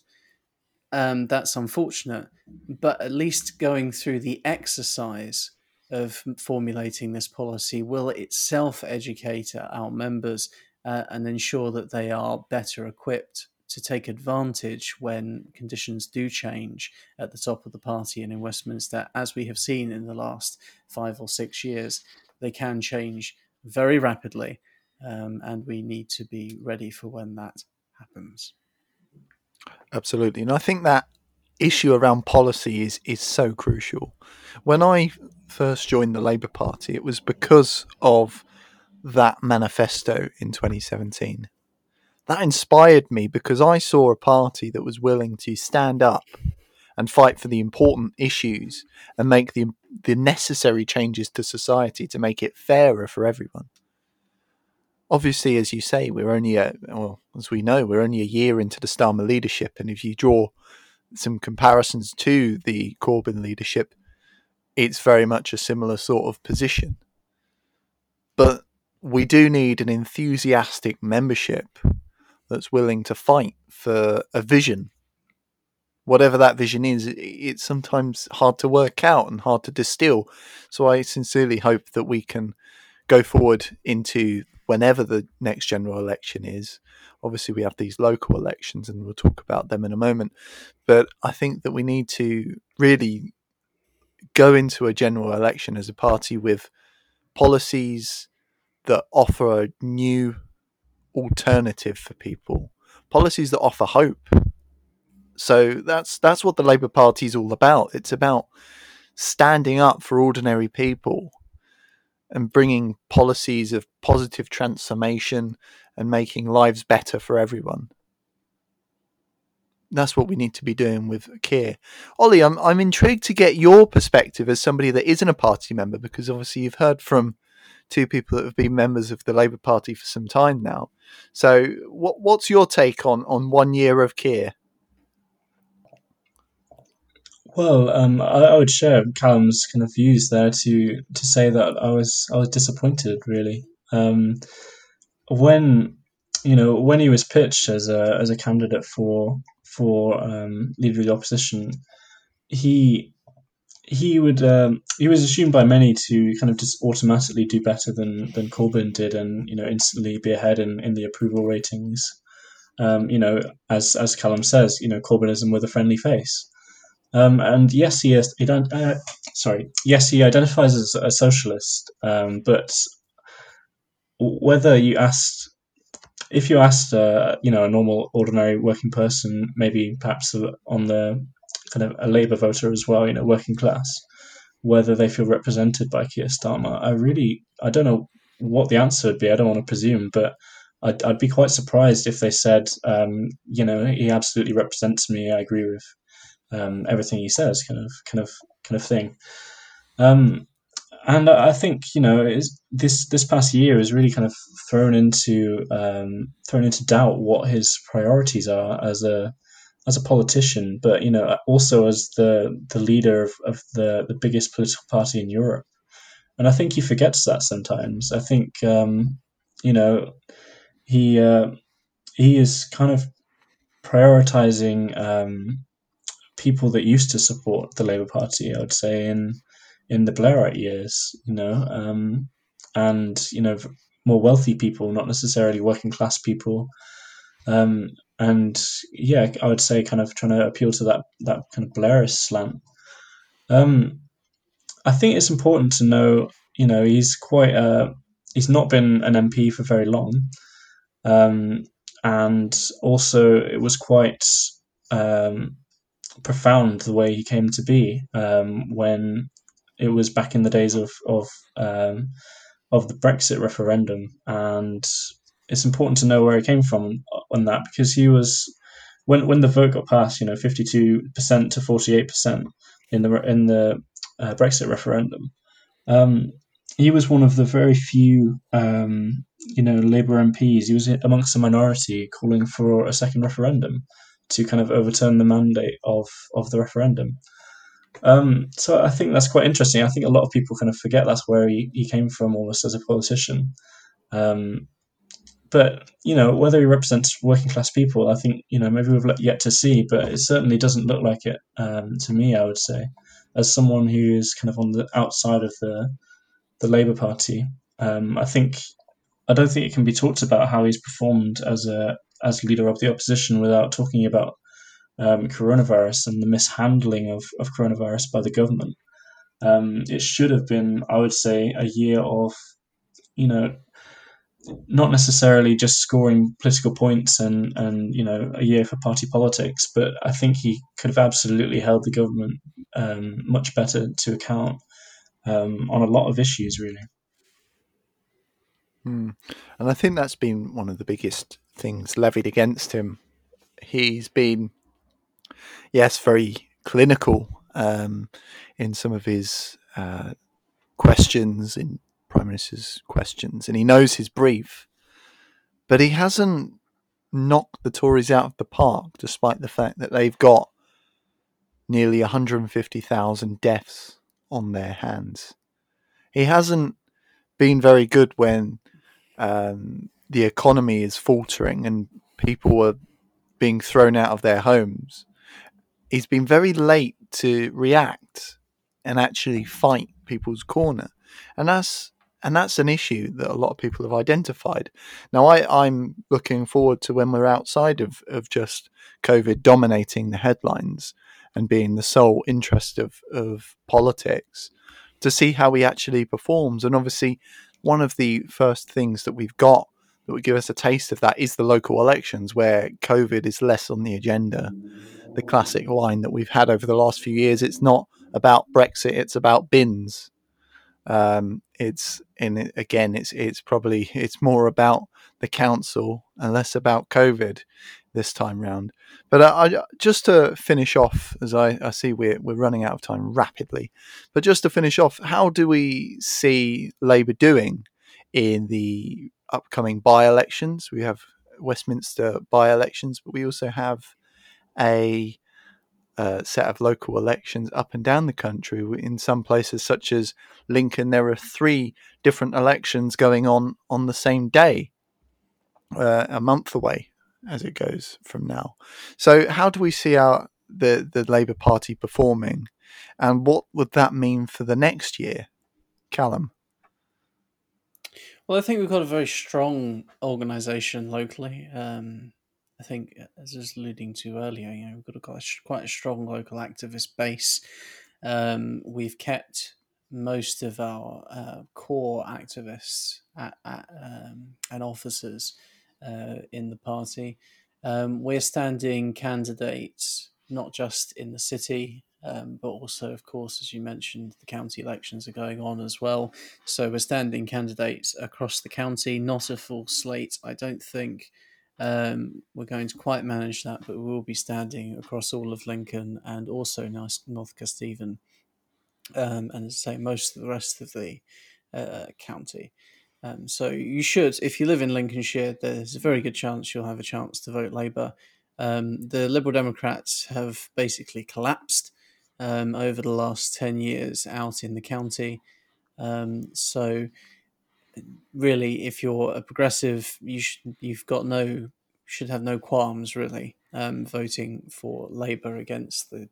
um, that's unfortunate. But at least going through the exercise of formulating this policy will itself educate our members uh, and ensure that they are better equipped to take advantage when conditions do change at the top of the party and in Westminster, as we have seen in the last five or six years. They can change very rapidly, um, and we need to be ready for when that happens. Absolutely, and I think that issue around policy is is so crucial. When I first joined the Labour Party, it was because of that manifesto in 2017 that inspired me because I saw a party that was willing to stand up and fight for the important issues and make the the necessary changes to society to make it fairer for everyone. Obviously, as you say, we're only a well, as we know, we're only a year into the Starmer leadership, and if you draw some comparisons to the Corbyn leadership, it's very much a similar sort of position. But we do need an enthusiastic membership that's willing to fight for a vision. Whatever that vision is, it's sometimes hard to work out and hard to distill. So I sincerely hope that we can go forward into whenever the next general election is. Obviously, we have these local elections, and we'll talk about them in a moment. But I think that we need to really go into a general election as a party with policies that offer a new alternative for people, policies that offer hope. So that's that's what the Labour Party is all about. It's about standing up for ordinary people and bringing policies of positive transformation and making lives better for everyone. That's what we need to be doing with Keir. Ollie, I'm I'm intrigued to get your perspective as somebody that isn't a party member, because obviously you've heard from two people that have been members of the Labour Party for some time now. So, what what's your take on on one year of Keir? Well, um, I, I would share Callum's kind of views there to to say that I was I was disappointed really. Um, when you know when he was pitched as a as a candidate for for um, leader of the opposition, he he would um, he was assumed by many to kind of just automatically do better than than Corbyn did, and you know instantly be ahead in, in the approval ratings. Um, you know, as as Callum says, you know Corbynism with a friendly face. Um, and yes, he is. He don't, uh, sorry. Yes, he identifies as a socialist, um, but whether you asked, if you asked, uh, you know, a normal, ordinary working person, maybe perhaps on the kind of a Labour voter as well, you know, working class, whether they feel represented by Keir Starmer, I really, I don't know what the answer would be. I don't want to presume, but I'd, I'd be quite surprised if they said, um, you know, he absolutely represents me. I agree with um, everything he says, kind of, kind of, kind of thing. Um, and I think you know this this past year has really kind of thrown into um, thrown into doubt what his priorities are as a as a politician, but you know also as the the leader of, of the the biggest political party in Europe. And I think he forgets that sometimes. I think um, you know he uh, he is kind of prioritizing um, people that used to support the Labour Party, I would say, in in the Blairite years, you know, um, and you know, more wealthy people, not necessarily working class people, um, and yeah, I would say kind of trying to appeal to that that kind of Blairist slant. Um, I think it's important to know, you know, he's quite uh, he's not been an MP for very long, um, and also it was quite um, profound the way he came to be um, when it was back in the days of of um, of the Brexit referendum, and it's important to know where he came from on that because he was when when the vote got passed, you know, fifty two percent to forty eight percent in the in the uh, Brexit referendum. Um, he was one of the very few, um, you know, Labour MPs. He was amongst the minority calling for a second referendum to kind of overturn the mandate of of the referendum. Um, so I think that's quite interesting. I think a lot of people kind of forget that's where he, he came from almost as a politician. Um, but you know whether he represents working class people, I think you know maybe we've yet to see. But it certainly doesn't look like it um, to me. I would say, as someone who is kind of on the outside of the the Labour Party, um, I think I don't think it can be talked about how he's performed as a as leader of the opposition without talking about um, coronavirus and the mishandling of, of coronavirus by the government. Um, it should have been, I would say, a year of, you know, not necessarily just scoring political points and, and you know a year for party politics, but I think he could have absolutely held the government um, much better to account um, on a lot of issues, really. Mm. And I think that's been one of the biggest things levied against him. He's been yes, very clinical um, in some of his uh, questions, in Prime Minister's questions, and he knows his brief, but he hasn't knocked the Tories out of the park, despite the fact that they've got nearly 150,000 deaths on their hands. He hasn't been very good when um, the economy is faltering and people are being thrown out of their homes he's been very late to react and actually fight people's corner, and that's and that's an issue that a lot of people have identified. Now, I, I'm looking forward to when we're outside of, of just COVID dominating the headlines and being the sole interest of, of politics to see how he actually performs. And obviously, one of the first things that we've got that would give us a taste of that is the local elections, where COVID is less on the agenda the classic line that we've had over the last few years. It's not about Brexit; it's about bins. Um, it's in again, it's it's probably it's more about the council and less about COVID this time round. But uh, I, just to finish off, as I, I see we're, we're running out of time rapidly, but just to finish off, how do we see Labour doing in the upcoming by elections? We have Westminster by elections, but we also have a uh, set of local elections up and down the country. In some places, such as Lincoln, there are three different elections going on on the same day, uh, a month away as it goes from now. So, how do we see our the the Labour Party performing, and what would that mean for the next year, Callum? Well, I think we've got a very strong organisation locally. Um, I think, as I was alluding to earlier, you know, we've got a, quite, a, quite a strong local activist base. Um, we've kept most of our uh, core activists at, at, um, and officers uh, in the party. Um, we're standing candidates not just in the city, um, but also, of course, as you mentioned, the county elections are going on as well. So we're standing candidates across the county, not a full slate. I don't think um, we're going to quite manage that, but we will be standing across all of Lincoln and also North Kesteven, um, and as I say, most of the rest of the uh, county. Um, so you should, if you live in Lincolnshire, there's a very good chance you'll have a chance to vote Labour. Um, the Liberal Democrats have basically collapsed um, over the last 10 years out in the county. Um, so really, if you're a progressive, you should, you've got no should have no qualms really um, voting for Labour against the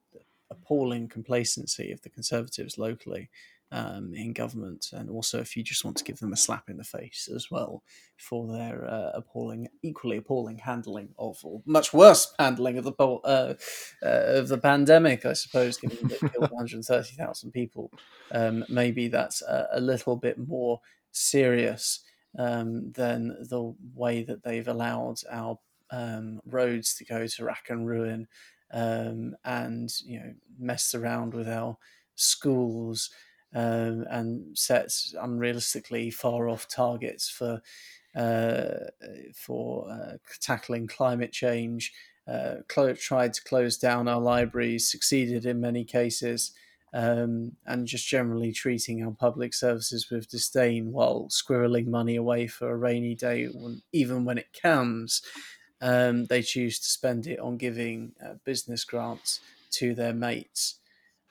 appalling complacency of the Conservatives locally um, in government, and also if you just want to give them a slap in the face as well for their uh, appalling, equally appalling handling of, or much worse handling of the uh, uh, of the pandemic, I suppose, given that killed 130,000 people. Um, maybe that's a, a, little bit more serious um, than the way that they've allowed our um, roads to go to rack and ruin, um, and you know mess around with our schools um, and sets unrealistically far off targets for uh, for uh, tackling climate change. Uh, tried to close down our libraries, succeeded in many cases, um, and just generally treating our public services with disdain while squirreling money away for a rainy day, when, even when it comes. Um, they choose to spend it on giving uh, business grants to their mates.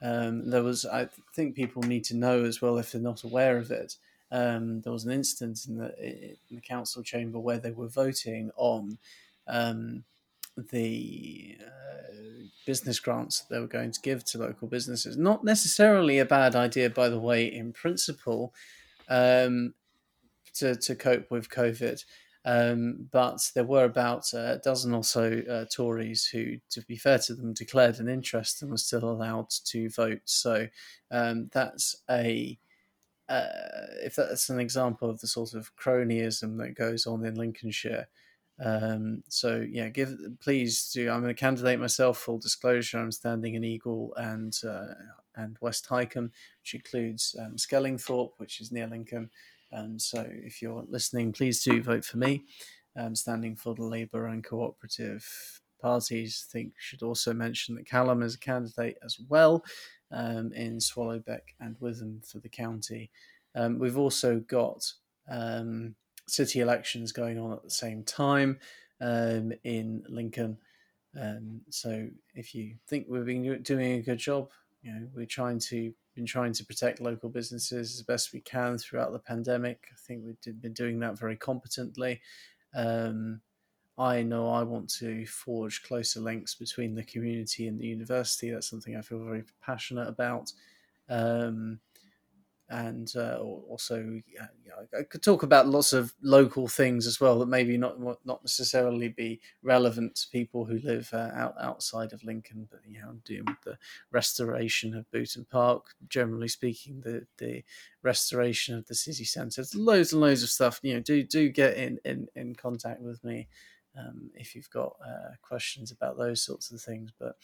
Um, there was, I think, people need to know as well if they're not aware of it. Um, there was an instance in the in the council chamber where they were voting on um, the uh, business grants they were going to give to local businesses. Not necessarily a bad idea, by the way, in principle, um, to to cope with COVID. Um, but there were about a dozen or so uh, Tories who, to be fair to them, declared an interest and were still allowed to vote. So um, that's a uh, if that's an example of the sort of cronyism that goes on in Lincolnshire. Um, so yeah, give please do. I'm a candidate myself. Full disclosure: I'm standing in Eagle and uh, and West Hykeham, which includes um, Skellingthorpe, which is near Lincoln, and so, if you're listening, please do vote for me. Um, standing for the Labour and Cooperative parties. I think should also mention that Callum is a candidate as well um, in Swallowbeck and Witham for the county. Um, we've also got um, city elections going on at the same time um, in Lincoln. Um, so if you think we've been doing a good job, you know we're trying to been trying to protect local businesses as best we can throughout the pandemic. I think we've been doing that very competently. Um, I know I want to forge closer links between the community and the university. That's something I feel very passionate about. Um, and uh, also I could talk about lots of local things as well that maybe not not necessarily be relevant to people who live uh, out outside of Lincoln. But you know, I'm doing the restoration of Boultham Park. Generally speaking, the the restoration of the city centre. There's Loads and loads of stuff. You know, do do get in in, in contact with me. Um, if you've got uh, questions about those sorts of things. But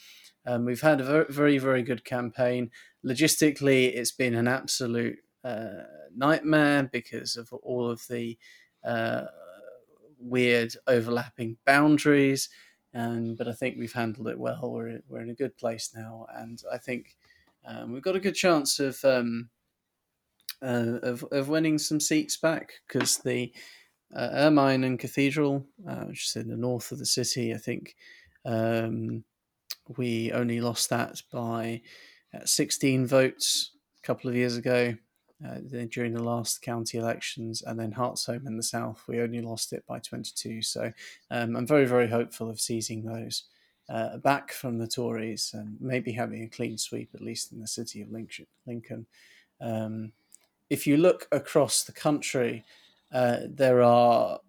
um, we've had a very, very, good campaign. Logistically, it's been an absolute uh, nightmare because of all of the uh, weird overlapping boundaries. Um, but I think we've handled it well. We're we're in a good place now, and I think um, we've got a good chance of um, uh, of of winning some seats back because the uh, Ermine and Cathedral, uh, which is in the north of the city, I think um, we only lost that by uh, 16 votes a couple of years ago uh, during the last county elections, and then Hartsholme in the south, we only lost it by 22. So um, I'm very, very hopeful of seizing those uh, back from the Tories and maybe having a clean sweep, at least in the city of Lincoln. Um, if you look across the country, uh, there are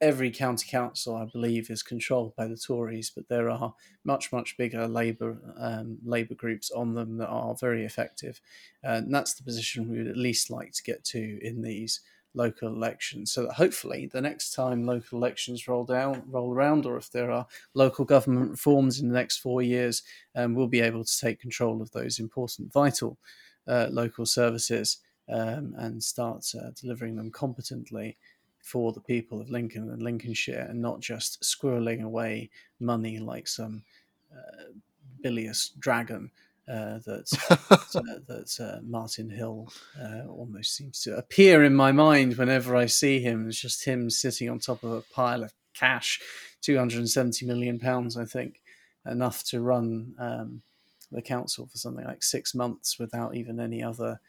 every county council, I believe, is controlled by the Tories, but there are much, much bigger Labour um, Labour groups on them that are very effective, and that's the position we would at least like to get to in these local elections, so that hopefully the next time local elections roll down, roll around, or if there are local government reforms in the next four years, um, we'll be able to take control of those important, vital uh, local services um, and start uh, delivering them competently for the people of Lincoln and Lincolnshire, and not just squirreling away money like some uh, bilious dragon uh, that uh, that uh, Martin Hill uh, almost seems to appear in my mind whenever I see him. It's just him sitting on top of a pile of cash, two hundred and seventy million pounds, I think, enough to run um, the council for something like six months without even any other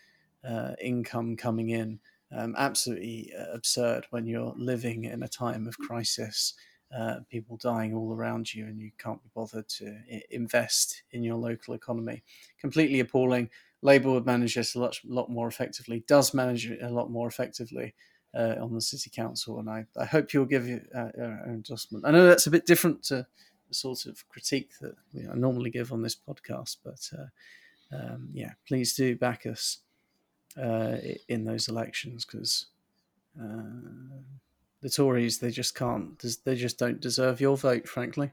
uh, income coming in um, absolutely uh, absurd when you're living in a time of crisis, uh, people dying all around you, and you can't be bothered to invest in your local economy. Completely appalling. Labour would manage this a lot, lot more effectively, does manage it a lot more effectively uh, on the city council, and I, I hope you'll give uh, an endorsement. I know that's a bit different to the sort of critique that I normally give on this podcast, but uh, um, yeah, please do back us uh, in those elections because uh, the Tories they just can't they just don't deserve your vote, frankly.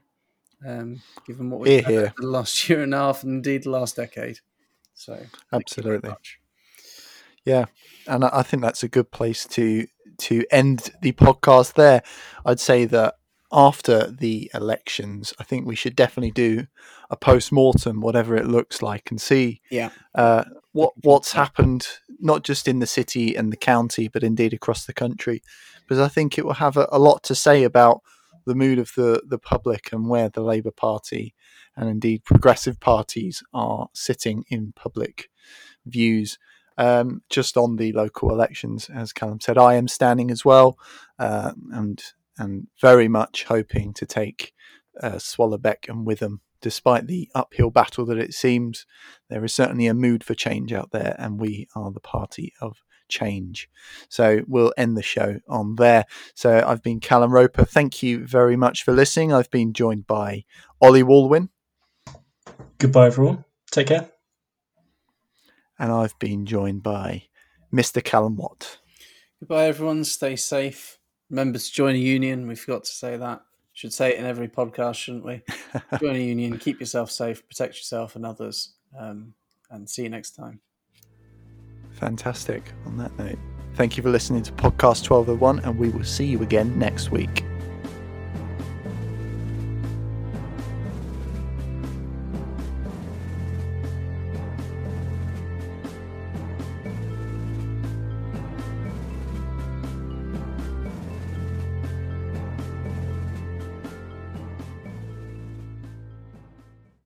Um, given what we've had the last year and a half, and indeed the last decade. So absolutely, yeah, and I think that's a good place to to end the podcast there. I'd say that after the elections, I think we should definitely do a post mortem, whatever it looks like, and see yeah. uh, what what's happened, not just in the city and the county, but indeed across the country, because I think it will have a, a lot to say about the mood of the the public and where the Labour Party and indeed progressive parties are sitting in public views. Um, just on the local elections, as Callum said, I am standing as well, uh, and and very much hoping to take uh, Swallowbeck and Witham. Despite the uphill battle that it seems, there is certainly a mood for change out there, and we are the party of change. So we'll end the show on there. So I've been Callum Roper. Thank you very much for listening. I've been joined by Ollie Waldwin. Goodbye, everyone. Take care. And I've been joined by Mr. Callum Watt. Goodbye, everyone. Stay safe. Remember to join a union. We forgot to say that. Should say it in every podcast, shouldn't we? join a union. Keep yourself safe. Protect yourself and others. Um, and see you next time. Fantastic. On that note, thank you for listening to Podcast 1201, and we will see you again next week.